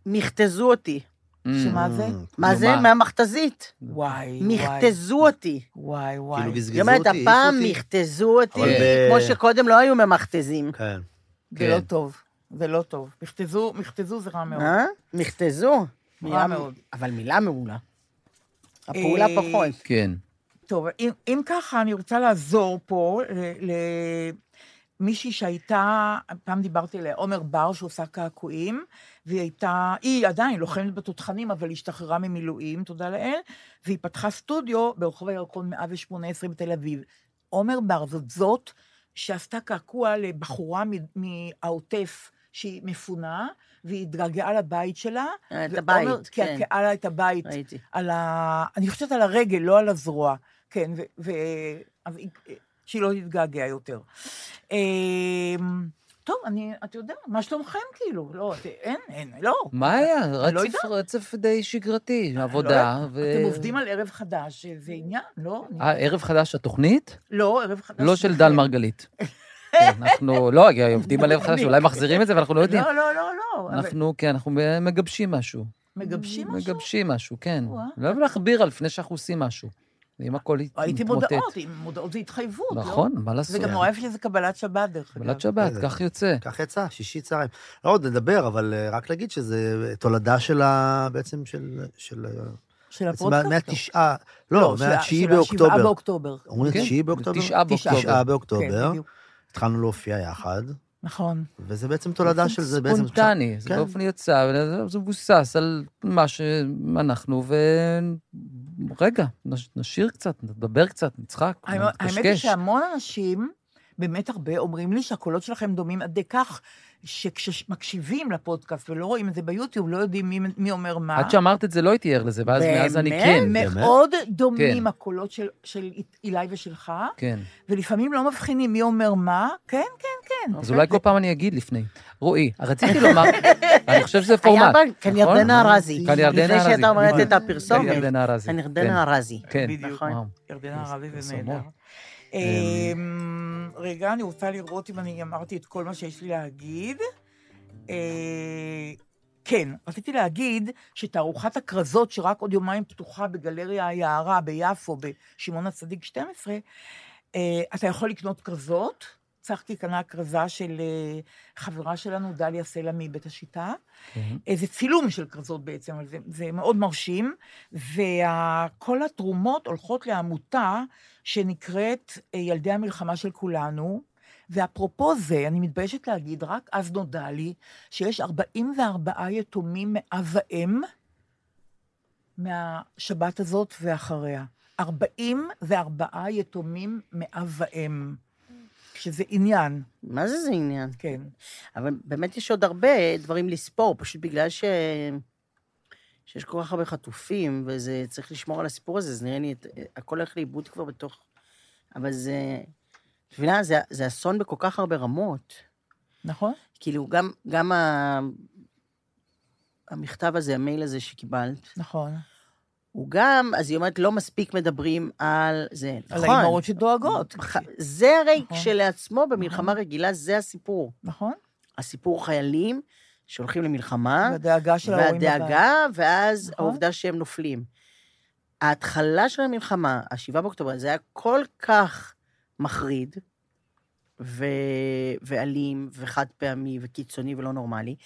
מכתזו אותי. שמה זה? מה נו, זה? מה? מהמכתזית. וואי, וואי, מכתזו אותי. וואי, וואי. כאילו אומרת, אותי, העיפו הפעם אותי. מכתזו אותי, כמו שקודם לא היו ממכתזים. כן. זה לא כן. טוב, זה לא טוב. מכתזו, מכתזו זה רע מאוד. אה? מכתזו. רע מאוד. אבל מילה מעולה. הפעולה אה, פחות. כן. טוב, אם, אם ככה, אני רוצה לעזור פה למישהי שהייתה, פעם דיברתי עליה, עומר בר, שעושה קעקועים, והיא הייתה, היא עדיין לוחמת בתותחנים, אבל היא השתחררה ממילואים, תודה לאל, והיא פתחה סטודיו ברחוב הירקון 118 בתל אביב. עומר בר זאת זאת שעשתה קעקוע לבחורה מהעוטף שהיא מפונה, והיא התגעגעה לבית שלה. אה, את הבית, כן. קעקעה לה את הבית. ראיתי. על ה... אני חושבת על הרגל, לא על הזרוע. כן, ו... ו... אז שהיא לא תתגעגע יותר. אמ, טוב, אני, אתה יודע, מה שלומכם כאילו? לא, את- אין, אין, לא. מה היה? אני לא רצף. רצף די שגרתי, לא עבודה. יודעת, ו... אתם עובדים על ערב חדש, זה עניין, לא? אני- אה, ערב חדש התוכנית? לא, ערב חדש. לא של. דל מרגלית. (laughs) כן, אנחנו, לא, עובדים על ערב חדש, אולי מחזירים את זה ואנחנו לא יודעים. לא, לא, לא, לא. אנחנו, כן, אנחנו מגבשים משהו. מגבשים משהו? מגבשים משהו, כן. לא אוהב להכביר על לפני שאנחנו עושים משהו. ואם הכל ראיתי מתמוטט. מודעות, עם מודעות זה התחייבות, לא? נכון, מה לעשות? זה גם נורא יפה שזה קבלת שבת, דרך אגב. קבלת שבת, בסדר. כך יוצא. כך יצא, שישי צהריים. לא עוד נדבר, אבל אה, רק להגיד שזה תולדה של ה... בעצם של... של של בעצם הפודקאסט? מהתשעה... לא, ה- מהתשיעי של השבעה באוקטובר. באוקטובר. אומרים כן, תשיעי באוקטובר? תשעה באוקטובר. תשעה כן, באוקטובר. התחלנו להופיע יחד, נכון. וזה בעצם תולדה של זה בעצם... ספונטני, זה כן. באופן יצא, זה מבוסס על מה שאנחנו, ו... רגע, נש- נשיר קצת, נדבר קצת, נצחק, האמת האמת היא. שהמון אנשים באמת הרבה, אומרים לי שהקולות שלכם דומים עד כך, שכשמקשיבים לפודקאסט ולא רואים את זה ביוטיוב, לא יודעים מי, מי אומר מה. עד שאמרת את זה לא הייתי ער לזה, ואז מאז אני באמת? כן. באמת? מאוד דומים כן. הקולות של, של אילי ושלך, כן. ולפעמים לא מבחינים מי אומר מה. כן, כן, כן. אז אולי כל פעם אני אגיד לפני. רועי, רציתי לומר, (laughs) אני חושב שזה פורמט. היה בה כאן נכון? ירדנה ארזי. כאן ירדנה לפני ארזי. שהייתה אומרת את נכון. הפרסומת. כאן ירדנה ארזי. כאן כן. ירדנה ארזי. כן, בדיוק. נכון. ירדנה ערבי זה. נהדר. אמ, רגע, אני רוצה לראות אם אני אמרתי את כל מה שיש לי להגיד. אה, כן, רציתי להגיד שתערוכת הכרזות, שרק עוד יומיים פתוחה בגלריה היערה ביפו, בשמעון הצדיק 12, אה, אתה יכול לקנות כרזות. צחקי קנה כרזה של אה, חברה שלנו, דליה סלע מבית השיטה. כן. זה צילום של כרזות בעצם, אבל זה, זה מאוד מרשים, וכל התרומות הולכות לעמותה שנקראת אה, ילדי המלחמה של כולנו, ואפרופו זה, אני מתביישת להגיד, רק אז נודע לי שיש 44 יתומים מאב ואם מהשבת הזאת ואחריה. 44 יתומים מאב ואם, שזה עניין, מה זה זה עניין? כן. אבל באמת יש עוד הרבה דברים לספור, פשוט בגלל ש... שיש כל כך הרבה חטופים, וזה צריך לשמור על הסיפור הזה, אז נראה לי, הכל הולך לאיבוד כבר בתוך... אבל זה... את מבינה, זה, זה אסון בכל כך הרבה רמות. נכון? כאילו, גם, גם ה... המכתב הזה, המייל הזה שקיבלת, נכון. הוא גם, אז היא אומרת, לא מספיק מדברים על זה. על נכון. האימהות שדואגות. זה הרי נכון. כשלעצמו, במלחמה רגילה, זה הסיפור. נכון? הסיפור חיילים שהולכים למלחמה, והדאגה של ההורים. והדאגה, ואז נכון. העובדה שהם נופלים. ההתחלה של המלחמה, ה-7 באוקטובר, זה היה כל כך מחריד, ו... ואלים, וחד פעמי, וקיצוני ולא נורמלי,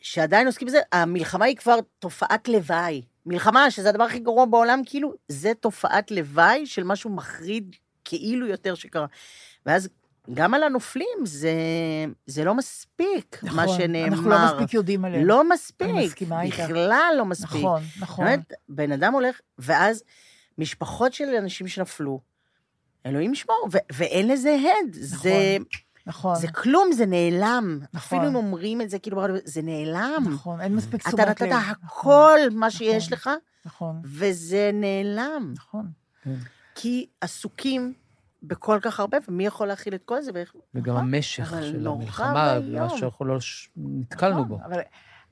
שעדיין עוסקים בזה, המלחמה היא כבר תופעת לוואי. מלחמה, שזה הדבר הכי גרוע בעולם, כאילו, זה תופעת לוואי של משהו מחריד כאילו יותר שקרה. ואז גם על הנופלים, זה, זה לא מספיק, נכון, מה שנאמר. אנחנו לא מספיק יודעים עליהם. לא מספיק. אני מסכימה איתך. בכלל לא מספיק. נכון, נכון. באמת, בן אדם הולך, ואז משפחות של אנשים שנפלו, אלוהים ישמור, ו- ואין לזה הד. נכון, זה, נכון. זה כלום, זה נעלם. נכון. אפילו אם אומרים את זה, כאילו, זה נעלם. נכון, אין מספיק אתה תשומת נתת לב. הכל מה שיש נכון. לך, נכון, וזה נעלם. נכון. כי עסוקים בכל כך הרבה, ומי יכול להכיל את כל זה? ואיך... וגם נכון? המשך אבל של המלחמה, שאנחנו לא ש- נתקלנו נכון, בו. אבל,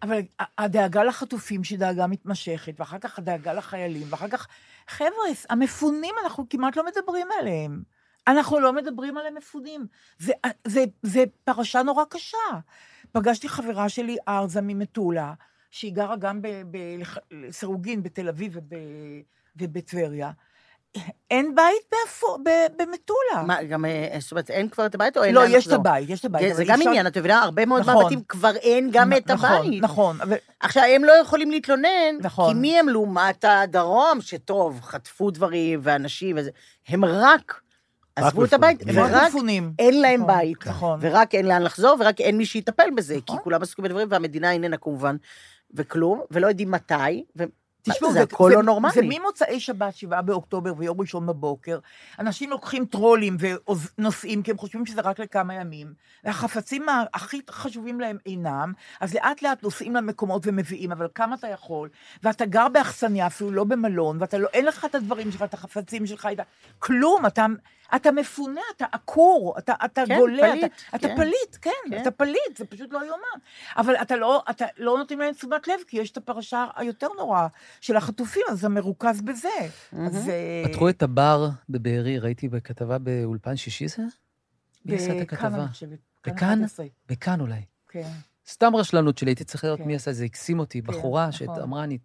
אבל הדאגה לחטופים שהיא דאגה מתמשכת, ואחר כך הדאגה לחיילים, ואחר כך, חבר'ה, המפונים, אנחנו כמעט לא מדברים עליהם. אנחנו לא מדברים על המפונים. זה, זה, זה פרשה נורא קשה. פגשתי חברה שלי, ארזה ממטולה, שהיא גרה גם בסירוגין בתל אביב וב, ובטבריה. אין בית במטולה. מה, גם, אה, זאת אומרת, אין כבר את הבית או אין לא, יש את? הבית, יש את הבית. זה גם עניין, את מבינה? הרבה מאוד נכון. מהבתים כבר אין גם את נכון, הבית. נכון, אבל עכשיו, הם לא יכולים להתלונן, נכון. כי מי הם לעומת הדרום, שטוב, חטפו דברים ואנשים וזה, הם רק עזבו את. הבית, ורק. אין להם נכון, בית. נכון. ורק אין לאן לחזור, ורק אין מי שיטפל בזה, כי נכון. כולם עסוקים בדברים, והמדינה איננה כמובן, וכלום, ולא יודעים מתי, ו... תשמעו, זה הכל לא נורמלי. זה ממוצאי שבת, שבעה באוקטובר ויום ראשון בבוקר, אנשים לוקחים טרולים ונוסעים, כי הם חושבים שזה רק לכמה ימים, והחפצים הכי חשובים להם אינם, אז לאט לאט נוסעים למקומות ומביאים, אבל כמה אתה יכול, ואתה גר באכסניה, אפילו לא במלון, ואתה לא, אין לך את הדברים שלך, את החפצים שלך, את כלום, אתה, אתה מפונה, אתה עקור, אתה, אתה כן, גולה, פליט, אתה, אתה כן. פליט, כן, כן. אתה פליט, זה פשוט לא יאומן. אבל אתה לא, אתה לא נותנים להם תשומת לב, כי יש את הפרשה היותר נוראה של החטופים, אז זה מרוכז בזה. אז... אה, פתחו את הבר בבארי, ראיתי בכתבה באולפן שישי זה? מי עשה את הכתבה? בכאן? 11, בכאן אולי. כן. סתם רשלנות שלי, הייתי צריך לראות כן. מי עשה את זה, הקסים אותי, כן, בחורה נכון. שאמרה, אני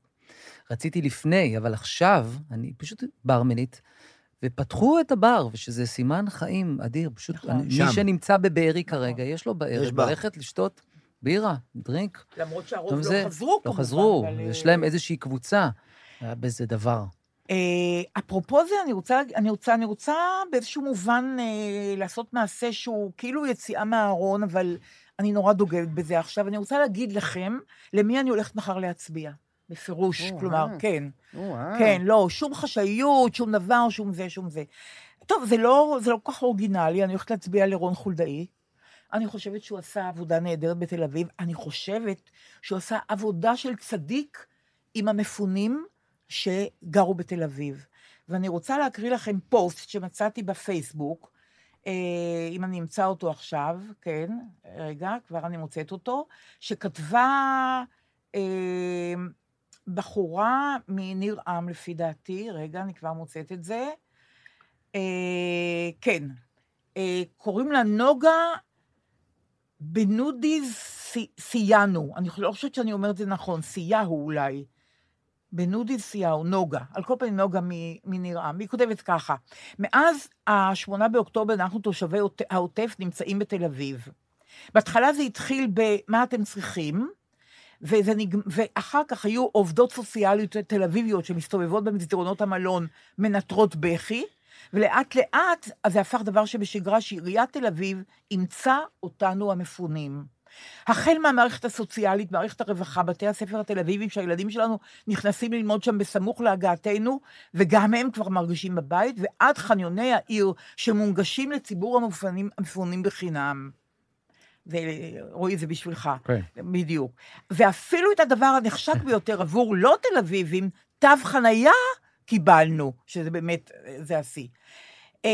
רציתי לפני, אבל עכשיו, אני פשוט ברמנית, ופתחו את הבר, ושזה סימן חיים אדיר, פשוט, נכון. אני, מי. שנמצא בבארי כרגע, יש לו יש בערב. ללכת לשתות בירה, דרינק. למרות שהרוב לא זה- חזרו, לא כמובן. חזרו, אבל, יש אה, להם איזושהי קבוצה, היה בזה דבר. אה, אפרופו זה, אני רוצה, אני רוצה, אני רוצה באיזשהו מובן אה, לעשות מעשה שהוא כאילו יציאה מהארון, אבל אני נורא דוגלת בזה עכשיו. אני רוצה להגיד לכם למי אני הולכת מחר להצביע. בפירוש, או, כלומר, אה. כן. או-אה. כן, לא, שום חשאיות, שום דבר, שום זה, שום זה. טוב, זה לא, זה לא כל כך אורגינלי, אני הולכת להצביע לרון חולדאי. אני חושבת שהוא עשה עבודה נהדרת בתל אביב. אני חושבת שהוא עשה עבודה של צדיק עם המפונים שגרו בתל אביב. ואני רוצה להקריא לכם פוסט שמצאתי בפייסבוק, אה, אם אני אמצא אותו עכשיו, כן, רגע, כבר אני מוצאת אותו, שכתבה אה, בחורה מניר עם, לפי דעתי, רגע, אני כבר מוצאת את זה. אה, כן, אה, קוראים לה נוגה בנודיז סי- סייאנו. אני לא חושבת שאני אומרת את זה נכון, סייהו אולי. בנודיז סייהו, נוגה. על כל פנים נוגה מניר עם. והיא כותבת ככה: מאז ה-8 באוקטובר אנחנו תושבי העוט- העוטף נמצאים בתל אביב. בהתחלה זה התחיל במה אתם צריכים, וזה נג... ואחר כך היו עובדות סוציאליות תל אביביות שמסתובבות במסדרונות המלון, מנטרות בכי, ולאט לאט אז זה הפך דבר שבשגרה שעיריית תל אביב אימצה אותנו המפונים. החל מהמערכת הסוציאלית, מערכת הרווחה, בתי הספר התל אביביים, שהילדים שלנו נכנסים ללמוד שם בסמוך להגעתנו, וגם הם כבר מרגישים בבית, ועד חניוני העיר שמונגשים לציבור המפונים, המפונים בחינם. ורועי, זה בשבילך. כן. בדיוק. ואפילו את הדבר הנחשק ביותר עבור לא תל אביבים, תו חנייה קיבלנו, שזה באמת, זה השיא. אה,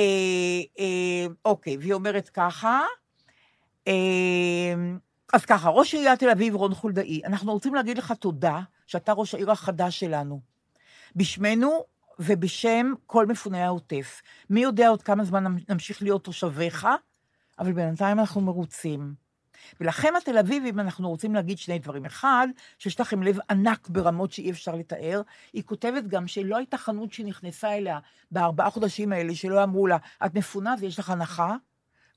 אה, אוקיי, והיא אומרת ככה, אה, אז ככה, ראש עיריית תל אביב, רון חולדאי, אנחנו רוצים להגיד לך תודה שאתה ראש העיר החדש שלנו. בשמנו ובשם כל מפוני העוטף. מי יודע עוד כמה זמן נמשיך להיות תושביך, אבל בינתיים אנחנו מרוצים. ולכם התל אביבים אנחנו רוצים להגיד שני דברים. אחד, שיש לכם לב ענק ברמות שאי אפשר לתאר. היא כותבת גם שלא הייתה חנות שנכנסה אליה בארבעה חודשים האלה, שלא אמרו לה, את מפונה ויש לך הנחה,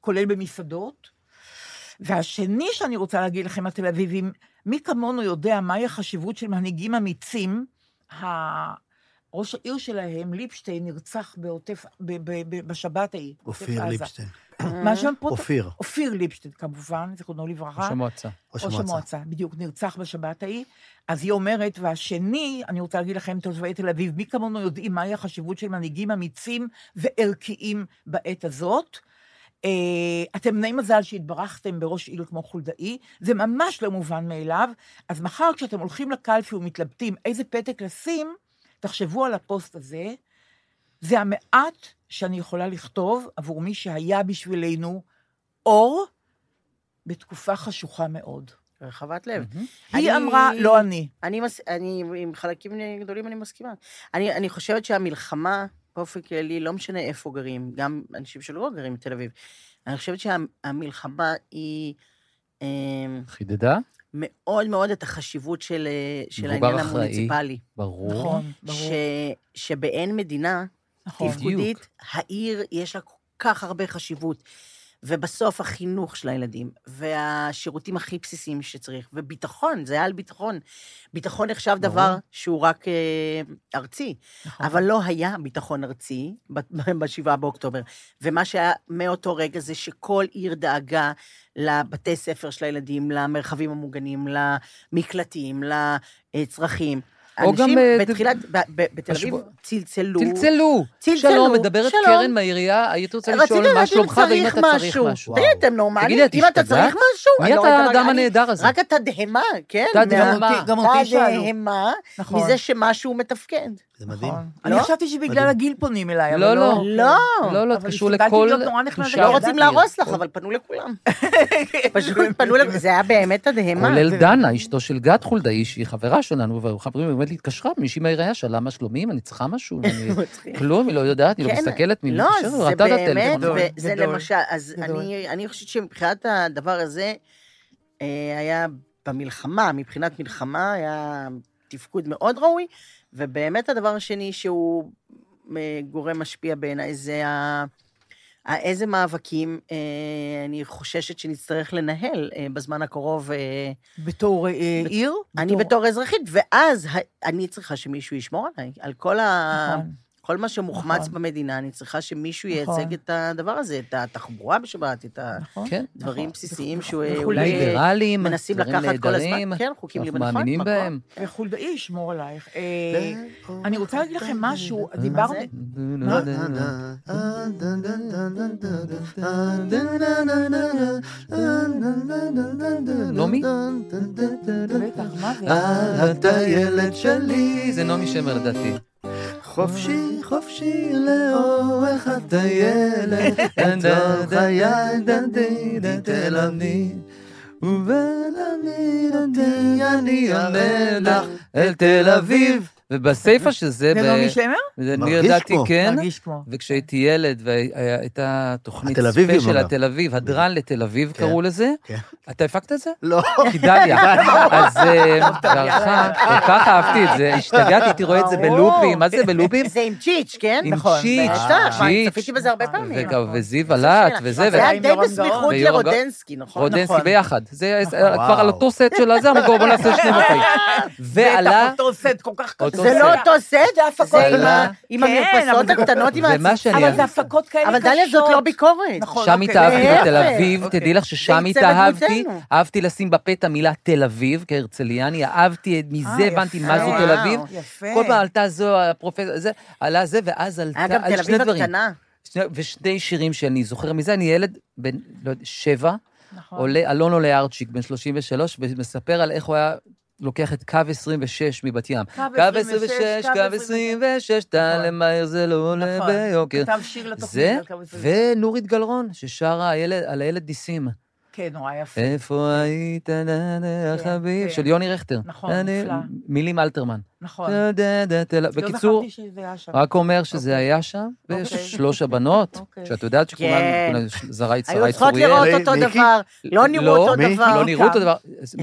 כולל במסעדות. והשני שאני רוצה להגיד לכם, התל אביבים, מי כמונו יודע מהי החשיבות של מנהיגים אמיצים? ראש העיר שלהם, ליפשטיין, נרצח בעוטף, בשבת ההיא. אופיר. ליפשטיין. מה שם פה? אופיר, אופיר ליפשטיין, כמובן, זיכרונו לברכה. ראש המועצה. ראש. המועצה, בדיוק, נרצח בשבת ההיא. אז היא אומרת, והשני, אני רוצה להגיד לכם, תושבי תל אביב, מי כמונו יודעים מהי החשיבות של מנהיגים אמיצים וערכיים בעת הזאת? אה, אתם בני מזל שהתברכתם בראש עיר כמו חולדאי, זה ממש לא מובן מאליו. אז מחר כשאתם הולכים לקלפי ומתלבטים איזה פתק לשים, תחשבו על הפוסט הזה. זה המעט שאני יכולה לכתוב עבור מי שהיה בשבילנו אור בתקופה חשוכה מאוד. רחבת לב. היא אני- אמרה, לא אני. אני, מס... אני, עם חלקים גדולים אני מסכימה. אני, אני חושבת שהמלחמה, באופן כללי, לא משנה איפה גרים, גם אנשים שלא גרים בתל אביב, אני חושבת שהמלחמה היא אה, חידדה? מאוד מאוד את החשיבות של, אה, של העניין אחראי. המוניציפלי. ברור. נכון, ברור. ש, שבאין מדינה נכון. תפקודית, העיר יש לה כל כך הרבה חשיבות. ובסוף החינוך של הילדים, והשירותים הכי בסיסיים שצריך, וביטחון, זה היה על ביטחון. ביטחון נחשב ברור. דבר שהוא רק אה, ארצי, נכון. אבל לא היה ביטחון ארצי ב-7 באוקטובר. ומה שהיה מאותו רגע זה שכל עיר דאגה לבתי ספר של הילדים, למרחבים המוגנים, למקלטים, לצרכים. או גם, אה, בתחילת, ב- ב- בתל אביב צלצלו. צלצלו. צלצלו, שלום, מדברת שלום. קרן מהעירייה, היית רוצה לשאול מה שלומך ואם אתה צריך משהו. תגיד, אתם נורמלים? תגידי, את אם אתה? צריך משהו? מי לא אתה האדם הנהדר הזה? רק התדהמה, כן? תדהמה. מה- גם אותי שאלו. תדהמה נכון. מזה שמשהו מתפקד. זה מדהים. נכון. לא? אני חשבתי שבגלל. הגיל פונים אליי, אבל לא, לא. לא. לא. לא, לא, אבל קשור השתדלתי לכל. לא ידעתי. רוצים להרוס לך, אבל פנו לכולם. (laughs) פשוט פנו לכולם. זה היה באמת תדהמה. כולל זה- דנה, אשתו של גת חולדאי, שהיא חברה שלנו, וחברים, היא באמת התקשרה, מישהי מהעירייה, שאלה מה שלומי, אם אני צריכה משהו. (laughs) כלום, היא לא יודעת, היא לא כן, מסתכלת, מי לא, מתקשר, זה ראתה את באמת, הטלפון. גדול, וזה גדול, למשל, אז אני חושבת שמבחינת הדבר הזה, אה, היה במלחמה, מבחינת מלחמה, היה תפקוד מאוד ראוי, ובאמת הדבר השני שהוא אה, גורם משפיע בעיניי, זה ה... איזה מאבקים אה, אני חוששת שנצטרך לנהל אה, בזמן הקרוב. אה, בתור אה, עיר? אני בתור אזרחית, ואז ה- אני צריכה שמישהו ישמור עליי, על כל ה... נכון. כל מה שמוחמץ נכון. במדינה, אני צריכה שמישהו נכון. ייצג את הדבר הזה, את התחבורה בשבת, את נכון? כן. הדברים נכון. בסיסיים וכו'- שהוא וכו'- אולי ליברלים, מנסים לקחת כל הזמן. כן, חוקים אנחנו ליברלים. מאמינים נכון, בהם. וחולדאי ישמור עלייך. אה, אני רוצה להגיד לכם משהו, דיברנו... נעמי? בטח, מה זה? הטיילת שלי. זה נעמי שמר לדעתי. חופשי, חופשי לאורך הטיילת, בתוך הידדי תל אביב. ובלעמידתי אני עונה לך אל תל אביב. ובסיפה (laughs) של זה, זה נעמי שמר? מרגיש ידעתי כמו. כן, מרגיש כמו. וכשהייתי ילד והייתה תוכנית התל ספיישל אגב. לתל אביב, הדרן לתל אביב כן. קראו לזה. כן. אתה הפקת את זה? לא. כי דליה. (laughs) אז אה, בהערכה, כל כך אהבתי את זה, השתגעתי, הייתי רואה את זה. בלופים, מה זה (laughs) בלופים? זה עם צ'יץ', כן? עם נכון, צ'יץ', בטח, מה, צ'יץ', צפיתי בזה הרבה פעמים. וגם- נכון. וזיו הלט וזה, זה היה עם די בסמיכות. לרודנסקי, נכון? רודנסקי נכון. ביחד. זה נכון. כבר על. אותו סט של הזה, אמרו בואו נעשה שני מופעים. ועלה, אותו סט כל כך אותו זה. לא אותו סט, שתי הפקות זה עם. ה- כן, המרפסות אבל זה- הקטנות עם. שאני אבל זה הפקות כאלה אבל קשות. דליה זאת לא ביקורת. נכון, שם אוקיי. התאהבתי. בתל אביב, אוקיי. תדעי לך ששם התאהבתי. אהבתי לשים בפה את המילה תל אביב, כהרצליאני, אהבתי, מזה אה, הבנתי. מה זו תל אביב. כל פעם עלתה זו, הפרופסור, זה, עלה זה, ואז עלתה, על תל שני אביב דברים. הקטנה. ושני שירים שאני זוכר מזה, אני ילד בן, לא יודע, שבע, נכון. עולה, אלון עולה ארצ'יק, בן 33, ומספר על איך הוא היה לוקח את קו 26 מבת ים. קו קו 26, 26, קו קו 26, טל נכון. למהר זה לא עולה נכון. ביוקר. כתב שיר לתוכנית. על קו 26. ונורית גלרון, ששרה על הילד ניסים. כן, נורא יפה. איפה היית, נה, נה, כן, החביב, כן. של יוני רכטר. נכון, אני- נפלא. מילים אלתרמן. נכון. לא בקיצור. רק אומר שזה אוקיי. היה שם, אוקיי. ושלוש הבנות, (laughs) אוקיי. שאת יודעת שכולן, כן. כולן זרעית, היו שרית צריכות צוריאל. לראות אותו מיקי? דבר, לא נראו לא, אותו? דבר. לא נראו אותו דבר.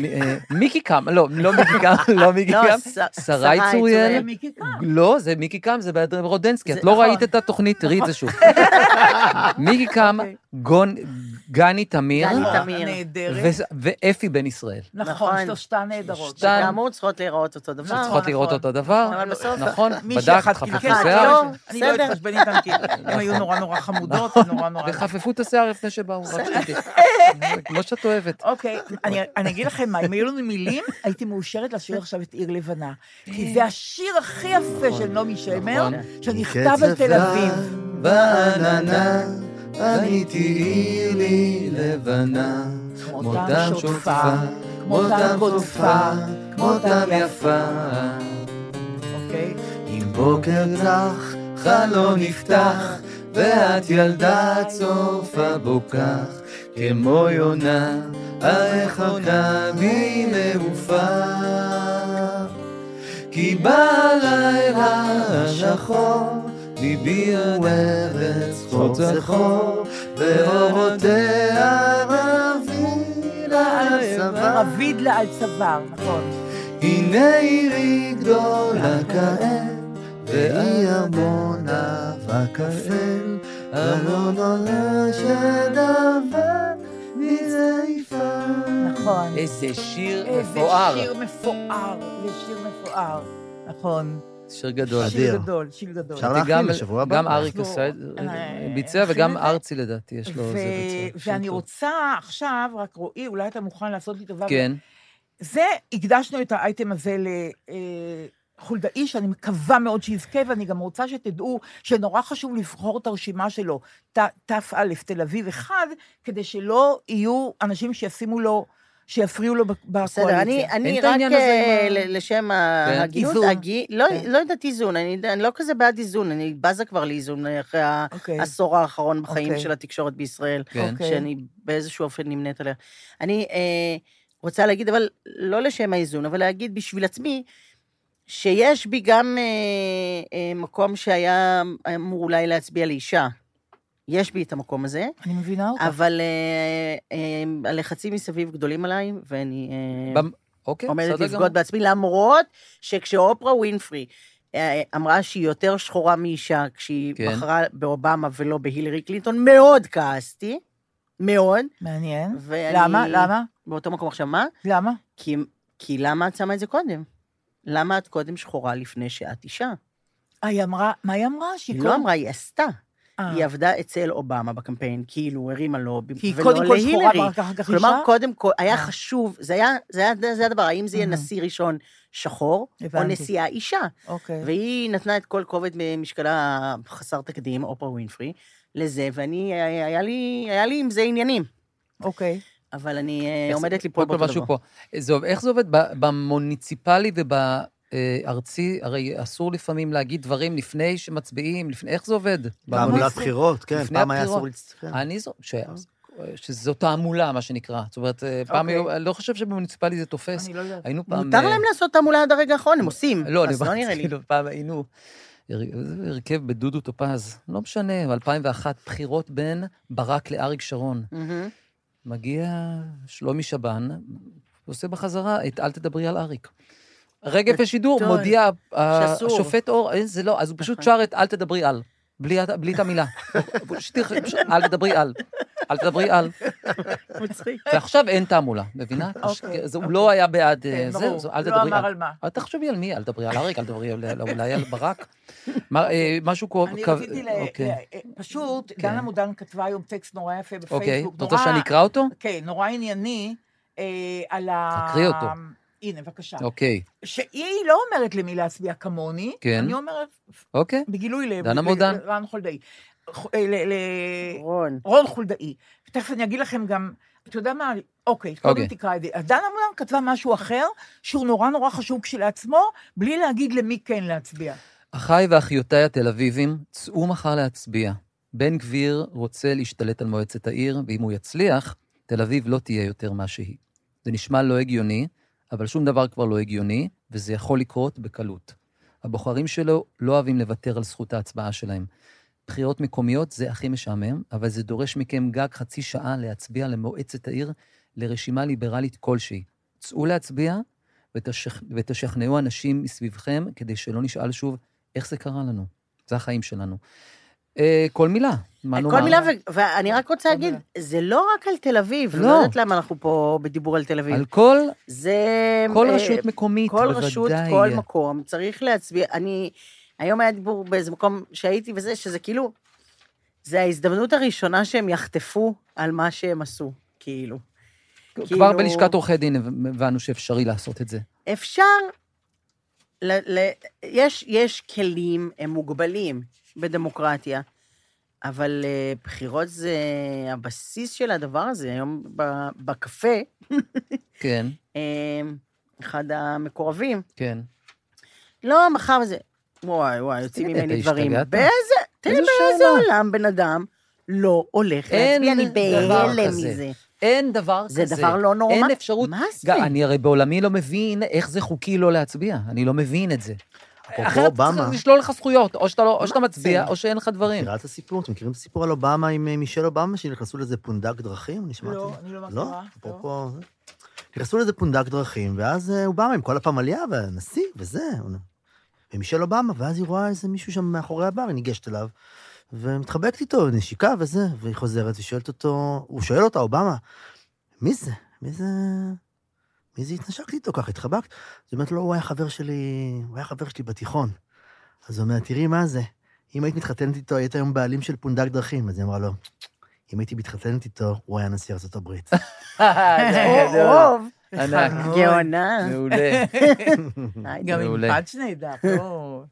אה, מיקי קם, לא, לא מיקי קם, (laughs) לא מיקי לא, קם. שרי צוריאל. לא, זה מיקי קם, זה ברודנסקי. את לא נכון. ראית את התוכנית, תראי את זה שוב. (laughs) מיקי קם, גני תמיר, גני נכון, תמיר. נהדרת. ואפי בן ישראל. נכון, נכון. שלושתן נהדרות. שתיים. שכאמור צריכות להיראות אותו דבר. נכון, צריכות לראות אותו דבר. אבל בסוף- נכון, בדקת, חפפו שיער, אני לא בסדר. אתחשבן איתן, כי הן היו נורא נורא חמודות, ונורא נורא... וחפפו את השיער לפני שבאו, רק שתדעי. כמו שאת אוהבת. אוקיי, אני, אני אגיד לכם מה, אם היו לנו מילים, הייתי מאושרת לשיר עכשיו את עיר לבנה. כי זה השיר הכי יפה של נעמי שמר, נכון. שנכתב על תל אביב. בעננה, עניתי עיר לי לבנה, כמותם שוטפה, כמותם קוטפה, כמותם יפה. אוקיי? אם בוקר צח, חלון נפתח, ואת ילדה צופה בו כך, כמו יונה, הרחוקה בי מעופה. כי בלילה השחור, ליבי הוא ארץ חור צחור, ואורותיה רביד על צוואר. רביד לה על צוואר, נכון. הנה עירי גדולה כעת, והיא ארמונה וכאל, אלון עולה שדבר מזייפה. נכון. איזה שיר איזה מפואר. שיר מפואר, זה שיר מפואר. נכון. שיר גדול. שיר גדול, שיר גדול. אפשר להכין גם- לשבוע הבא. גם אריק עשה, אה, ביצע, וגם. ארצי לדעתי, יש לו ו- זה ביצע. שיר ואני. רוצה עכשיו, רק רועי, אולי אתה מוכן לעשות לי טובה. כן, זה, הקדשנו את האייטם הזה לחולדאי, שאני מקווה מאוד שיזכה, ואני גם רוצה שתדעו שנורא חשוב לבחור את הרשימה שלו, ת- תא, תל אביב אחד, כדי שלא יהיו אנשים שישימו לו, שיפריעו לו בקואליציה. בסדר, אני, אני רק אה, לשם כן. ההגינות. הגי- לא כן. לא יודעת איזון, אני אני לא כזה בעד איזון, אני בזה כבר לאיזון אחרי אוקיי. העשור האחרון בחיים אוקיי. של התקשורת בישראל, כן. אוקיי. שאני באיזשהו אופן נמנית עליה. אני אה, רוצה להגיד, אבל לא לשם האיזון, אבל להגיד בשביל עצמי, שיש בי גם אה, אה, מקום שהיה אמור אולי להצביע לאישה. יש בי את המקום הזה, אני מבינה אותך. אבל אה, אה, הלחצים מסביב גדולים עליי, ואני אה, במ- אוקיי, עומדת לבגוד. בעצמי, למרות שכשאופרה ווינפרי אה, אמרה שהיא יותר שחורה מאישה כשהיא כן. בחרה באובמה ולא בהילרי קלינטון, מאוד כעסתי, מאוד. מעניין. ואני... למה? למה? באותו מקום עכשיו, מה? למה? כי, כי למה את שמה את זה קודם? למה את קודם שחורה לפני שאת אישה? היא אמרה, מה היא אמרה? שהיא היא לא אמרה, היא עשתה. אה. היא עבדה אצל אובמה בקמפיין, כאילו הרימה לו, כי היא ולא קודם כל שחורה, להילרי. ואחר כך כלומר, אישה? קודם כל, היה אה. חשוב, זה היה, זה היה, זה הדבר, האם זה יהיה. נשיא ראשון שחור, או. נשיאה אישה. אוקיי. והיא נתנה את כל כובד משקלה חסר תקדים, אופרה ווינפרי, לזה, ואני, היה לי, היה לי עם זה עניינים. אוקיי. אבל אני עומדת ליפול באותו דבר. איך זה עובד? במוניציפלי ובארצי, הרי אסור לפעמים להגיד דברים לפני שמצביעים, לפני, איך זה עובד? תעמולת בחירות, כן, פעם היה. אסור להצטרף. אני זו, ש... שזו תעמולה, מה שנקרא. זאת אומרת, פעם אוקיי. היו, אני לא חושב שבמוניציפלי זה תופס. אני לא יודעת. היינו פעם... מותר אה, להם לעשות תעמולה עד הרגע האחרון, הם עושים. לא, אני אז לא נראה לי. כאילו, פעם היינו... הרכב בדודו טופז, לא משנה, ב-2001, בחירות בין ברק לאריק שרון. מגיע שלומי שבן, עושה בחזרה את אל תדברי על אריק. רגע לפני (laughs) שידור, טוב, מודיע ה- שאסור. השופט אור, אה, זה לא, אז הוא פשוט נכון. שר את אל תדברי על, בלי את המילה. (laughs) אל תדברי על, אל תדברי על. מצחיק. ועכשיו אין תעמולה, מבינה? אוקיי, זה- הוא לא היה בעד אה, כן, זה, אל לא תדברי אמר על. על מה. אל תחשבי על מי, אל תדברי על אריק, אל תדברי על- על- אולי על ברק. אה, משהו קו... אני רציתי ל... אוקיי. פשוט, כן. דנה מודן כתבה היום טקסט נורא יפה בפייסבוק. אוקיי, את רוצה שאני אקרא אותו? כן, נורא ענייני, אה, על ה... תקריא אותו. הנה, בבקשה. אוקיי, שהיא לא אומרת למי להצביע כמוני, כן. אני אומרת, אוקיי. בגילוי לב, דנה מודן. לרן חולדאי. אה, ל- רון. רון חולדאי. תכף אני אגיד לכם גם, אתה יודע מה, אוקיי, קודם אוקיי. תקרא את זה. אז דנה מודן כתבה משהו אחר, שהוא נורא נורא חשוב כשלעצמו, בלי להגיד למי כן להצביע. אחיי ואחיותיי התל אביבים, צאו מחר להצביע. בן גביר רוצה להשתלט על מועצת העיר, ואם הוא יצליח, תל אביב לא תהיה יותר מה שהיא. זה נשמע לא הגיוני, אבל שום דבר כבר לא הגיוני, וזה יכול לקרות בקלות. הבוחרים שלו לא אוהבים לוותר על זכות ההצבעה שלהם. בחירות מקומיות זה הכי משעמם, אבל זה דורש מכם גג חצי שעה להצביע למועצת העיר לרשימה ליברלית כלשהי. צאו להצביע ותשכ... ותשכנעו אנשים מסביבכם כדי שלא נשאל שוב איך זה קרה לנו. זה החיים שלנו. אה, כל מילה, מה נאמר? כל מילה, ו- ואני רק רוצה כל להגיד, מילה. זה לא רק על תל אביב, לא. לא יודעת למה אנחנו פה בדיבור על תל אביב. על כל, זה... כל אה, רשות מקומית, כל בוודאי. רשות, כל מקום, צריך להצביע. אני, היום היה דיבור באיזה מקום שהייתי וזה, שזה כאילו, זה ההזדמנות הראשונה שהם יחטפו על מה שהם עשו, כאילו. כבר כאילו- בלשכת עורכי דין הבנו שאפשרי לעשות את זה. אפשר, ל, ל, יש, יש כלים, הם מוגבלים בדמוקרטיה, אבל uh, בחירות זה הבסיס של הדבר הזה. היום ב, בקפה, כן, uh, (laughs) אחד המקורבים, כן. לא, מחר זה... וואי, וואי, יוצאים תגיד, ממני דברים. השתגעת? באיזה... תראה איזה באיזה. עולם בן אדם לא הולך להצביע, אני בהלם. מזה. אין דבר זה כזה. דבר לא נורמלי. אין אפשרות. מה זה? אני הרי בעולמי לא מבין איך זה חוקי לא להצביע. אני לא מבין את זה. אחרת צריך לשלול לך זכויות, או שאתה, לא, או שאתה מצביע? או שאין לך דברים. מכירה את הסיפור? אתם מכירים את הסיפור על אובמה עם אה, מישל אובמה, שנכנסו לזה פונדק דרכים? אני שמעתי. לא, אני לא לא? מכירה. אפרופו... נכנסו לזה פונדק דרכים, ואז אה, אובמה עם כל הפמליה והנשיא וזה, ומישל אובמה, ואז היא רואה איזה מישהו שם מאחורי הבר, היא ניגשת אליו, ומתחבקת איתו, נשיקה וזה, והיא חוזרת ושואלת אותו, הוא שואל אותה, אובמה, מי זה? מי זה... מי זה התנשקת איתו ככה, התחבקת? אז היא אומרת לו, הוא היה חבר שלי, הוא היה חבר שלי בתיכון. אז הוא אומר, תראי מה זה, אם היית מתחתנת איתו, היית היום בעלים של פונדק דרכים. אז היא אמרה לו, אם הייתי מתחתנת איתו, הוא היה נשיא ארצות הברית. (laughs) ענק. גאונה. מעולה. (laughs) גם עם נהדר, טוב.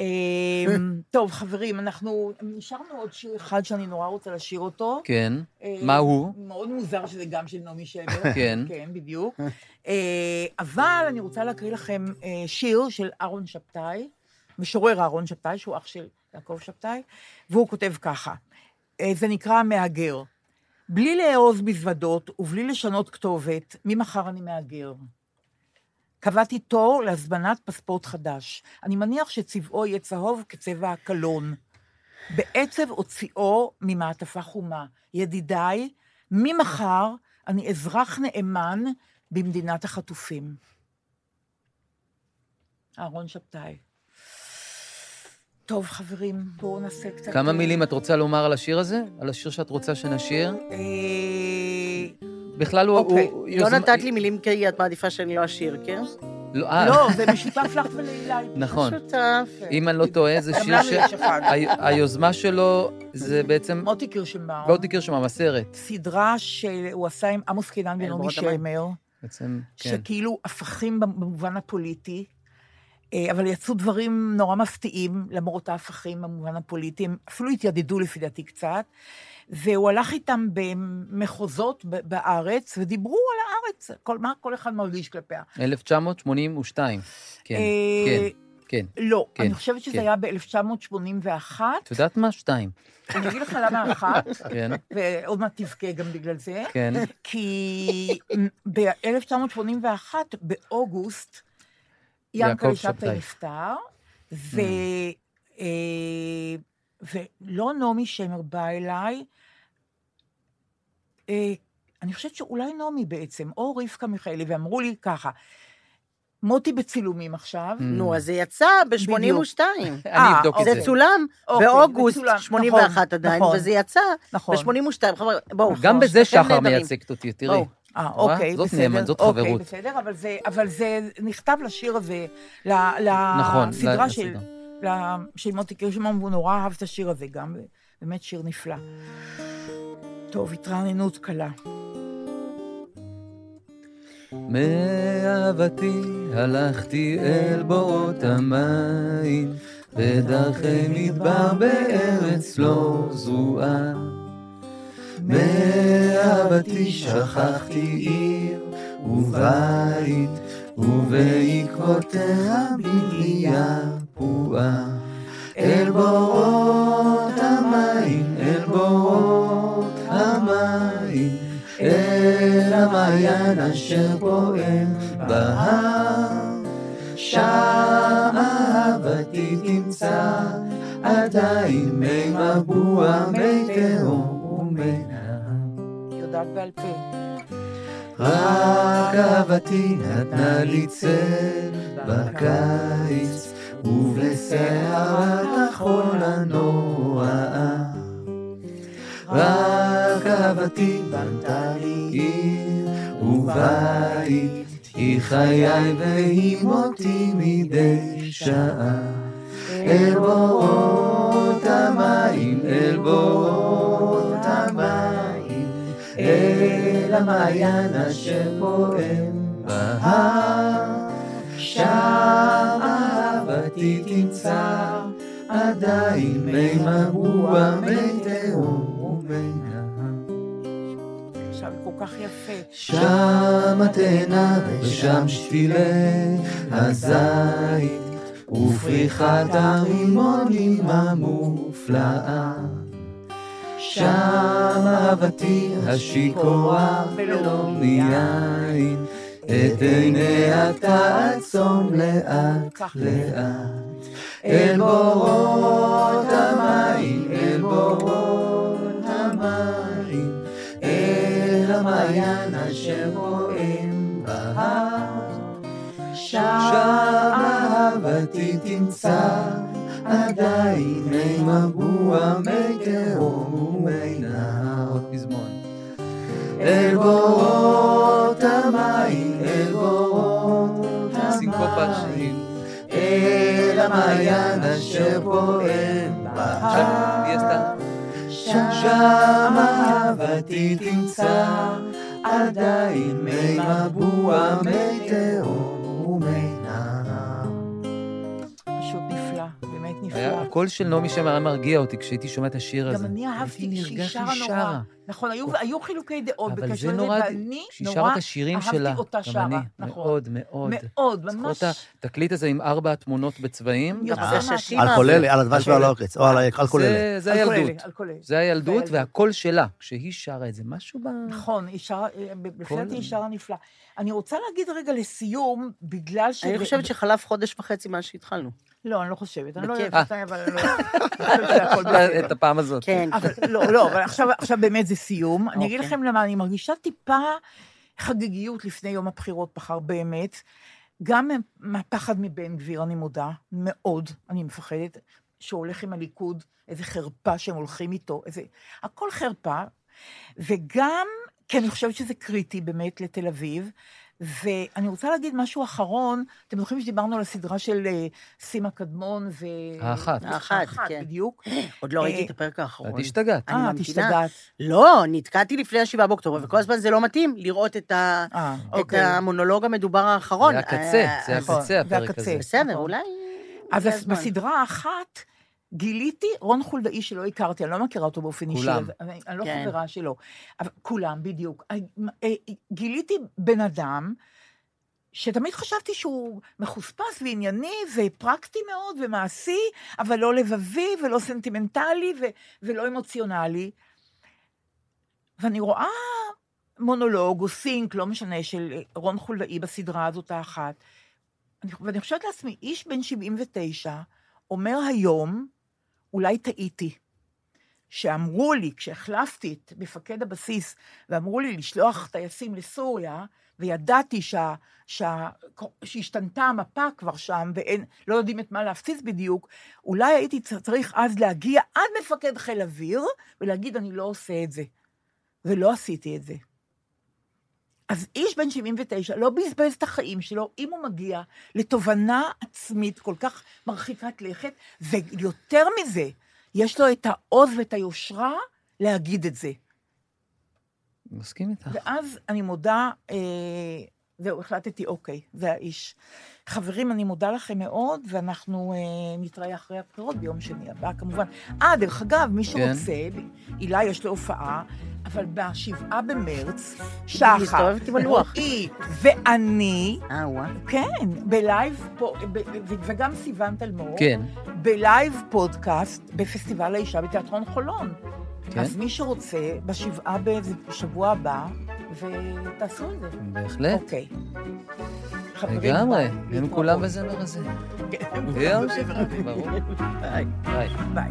אמ, טוב, חברים, אנחנו, נשארנו עוד שיר אחד שאני נורא רוצה לשיר אותו. כן. אה, מה הוא? מאוד מוזר שזה גם של נעמי שמר. (laughs) כן. כן, בדיוק. אה, אבל אני רוצה להקריא לכם אה, שיר של אהרון שבתאי, משורר אהרון שבתאי, שהוא אח של יעקב שבתאי, והוא כותב ככה, אה, זה נקרא המהגר. בלי לארוז מזוודות ובלי לשנות כתובת, ממחר אני מהגר. קבעתי תור להזמנת פספורט חדש. אני מניח שצבעו יהיה צהוב כצבע הקלון. בעצב הוציאו ממעטפה חומה. ידידיי, ממחר אני אזרח נאמן במדינת החטופים. אהרון שבתאי. טוב, חברים, בואו נעשה קצת... כמה אה, מילים את רוצה לומר על השיר הזה? על השיר שאת רוצה שנשיר? בכלל הוא... אוקיי. הוא- לא יוזמה- נתת לי מילים כי את מעדיפה שאני לא אשיר, כן? לא, אה, לא, זה (laughs) משותף לך ולעילי. נכון. שותף. אם אני לא טועה, זה שיר ש... היוזמה שלו זה בעצם... מוטי קירשנבאום. תכיר שם מהסרט. סדרה שהוא עשה עם עמוס קינן ונעמי. שמר, בעצם, כן. שכאילו הפכים במובן הפוליטי, אה, אבל יצאו דברים נורא מפתיעים, למרות ההפכים במובן הפוליטי, הם אפילו התיידדו לפי דעתי קצת, והוא הלך איתם במחוזות בארץ, ודיברו על הארץ, כל, מה כל אחד מרגיש כלפיה. 1982. כן, אה, כן, כן. לא, כן, אני חושבת שזה כן. היה ב-1981, את יודעת מה? שתיים. אני אגיד לך למה אחת, כן, ועוד מעט תבכה גם בגלל זה. כן. כי ב-1981, באוגוסט, ינקלה שבתאי. נפטר, ו... אה, ולא נעמי שמר באה אליי, אני חושבת שאולי נעמי בעצם, או רבקה מיכאלי, ואמרו לי ככה, מוטי בצילומים עכשיו, Mm. נו, אז זה יצא ב-82. (laughs) אני אבדוק את אוקיי. זה. זה צולם אוקיי, באוגוסט מצולם, 81 נכון, עדיין, נכון. וזה יצא נכון. ב-82. חבר'ה, בואו. גם בזה שחר. מייצגת אותי, תראי. בואו. אה? אוקיי, זאת בסדר. נאמן, זאת אוקיי, חברות. בסדר, אבל זה, אבל זה נכתב לשיר הזה, ל- נכון, לסדרה ל- של. ל- של מוטי קירשנבאום, והוא נורא אהב את השיר הזה גם, באמת שיר נפלא. טוב, התרעננות קלה. מאהבתי הלכתי אל בורות המים, בדרכי מדבר בארץ לא זרועה. מאהבתי שכחתי עיר ובית, ובעקבותיה בנייה פרועה. אל בורות המים, אל בורות המים, אל המעיין אשר פועם בהר. שם אהבתי תמצא עדיין מי מבוע, מי תהום ומי נהר. יודעת בעל פה. רק אהבתי נתנה לי צל בקיץ, ובסערת החול הנוראה. אהבתי בנתה לי עיר ובית, היא חיי והיא מותי מדי שעה. אל בורות המים, אל בורות המים, אל המעיין אשר פועם בהר. שם אהבתי תמצא עדיין מי מבוע, מי תהום ומי נהר. עכשיו כל כך יפה. שם התאנה ושם שתילי הזית, ופריחת הרימונים המופלאה. שם אהבתי השיכורה ולא מיין, את עיניה תעצום לאט לאט. אל בורות המים, אל בורות המעיין אשר פועם בהר. שם אהבתי תמצא עדיין מי מבוע, מי תהום ומי נהר. עוד פזמון. אל בורות המים, אל בורות המים, אל המעיין אשר פועם בהר. שם אהבתי תמצא עדיין מי מבוע, מי תהום נפלא. הקול של נעמי שמר היה מרגיע אותי כשהייתי שומע את השיר הזה. גם אני אהבתי שהיא שרה נורא. נכון, היו- חילוקי דעות אבל בקשר זה לזה, נורא, ואני נורא את השירים אהבתי שלה, אותה גם שרה, אני, נכון. מאוד מאוד. מאוד, זוכרת ממש. את התקליט הזה עם ארבע תמונות בצבעים? על כל אלה, על הדבש ועל העוקץ, או על אלה. זה- הילדות. זה הילדות. והקול שלה, כשהיא שרה את זה, משהו ב... נכון, היא שרה, אה, דעתי היא שרה נפלא. אני רוצה להגיד רגע לסיום, בגלל ש... אני חושבת שחלף חודש וחצי מאז שהתחלנו. לא, אני לא חושבת. אני לא. אוהבת אותה, אבל אני לא... אני חושבת שהכל בסדר. את הפעם הזאת. כן. לא, לא, אבל עכשיו, עכשיו באמת זה סיום. אני אגיד אוקיי. לכם למה, אני מרגישה טיפה חגיגיות לפני יום הבחירות מחר באמת. גם מהפחד מבן גביר, אני מודה, מאוד, אני מפחדת, שהוא הולך עם הליכוד, איזה חרפה שהם הולכים איתו, איזה... הכל חרפה. וגם, כי אני חושבת שזה קריטי באמת לתל אביב, ואני רוצה להגיד משהו אחרון, אתם זוכרים שדיברנו על הסדרה של אה, סימה קדמון ו... האחת. האחת, כן. בדיוק. (clears throat) עוד לא ראיתי אה, את הפרק האחרון. את השתגעת. אני אה, את. השתגעת. לא, נתקעתי לפני השבעה באוקטובר, וכל הזמן זה לא מתאים לראות את אה, אוקיי. המונולוג המדובר האחרון. זה הקצה, אה, זה נכון, הקצה, זה הפרק. הזה. בסדר, נכון. אולי... אז. בסדרה האחת גיליתי רון חולדאי שלא הכרתי, אני לא מכירה אותו באופן אישי, כולם. אני, אני לא כן. חברה שלו. אבל כולם, בדיוק. אה, אה, גיליתי בן אדם שתמיד חשבתי שהוא מחוספס וענייני ופרקטי מאוד ומעשי, אבל לא לבבי ולא סנטימנטלי ו- ולא אמוציונלי. ואני רואה מונולוג או סינק, לא משנה, של רון חולדאי בסדרה הזאת האחת. אני- ואני חושבת לעצמי, איש בן 79 אומר היום, אולי טעיתי. שאמרו לי, כשהחלפתי את מפקד הבסיס, ואמרו לי לשלוח טייסים לסוריה, וידעתי שה, שה, שהשתנתה המפה כבר שם, ואין, לא יודעים את מה להפציץ בדיוק, אולי הייתי צריך אז להגיע עד מפקד חיל אוויר, ולהגיד, אני לא עושה את זה. ולא עשיתי את זה. אז איש בן 79 לא בזבז את החיים שלו, אם הוא מגיע לתובנה עצמית כל כך מרחיקת לכת, ויותר מזה, יש לו את העוז ואת היושרה להגיד את זה. מסכים איתך. ואז אני מודה, אה, זהו, החלטתי, אוקיי, זה האיש. חברים, אני מודה לכם מאוד, ואנחנו אה, נתראה אחרי הבחירות ביום שני הבא, כמובן. אה, דרך אגב, מי כן. שרוצה, הילה יש לו הופעה, אבל בשבעה במרץ, שחר. רועי ואני, אה. כן, ב live, פה, ב, ב, וגם סיון תלמור, כן, ב live פודקאסט בפסטיבל האישה בתיאטרון חולון. כן. אז מי שרוצה, בשבעה בשבוע הבא, ותעשו את זה. בהחלט. אוקיי. לגמרי, הם כולם בזמר הזה. כן, יום שבר ברור. ביי. ביי.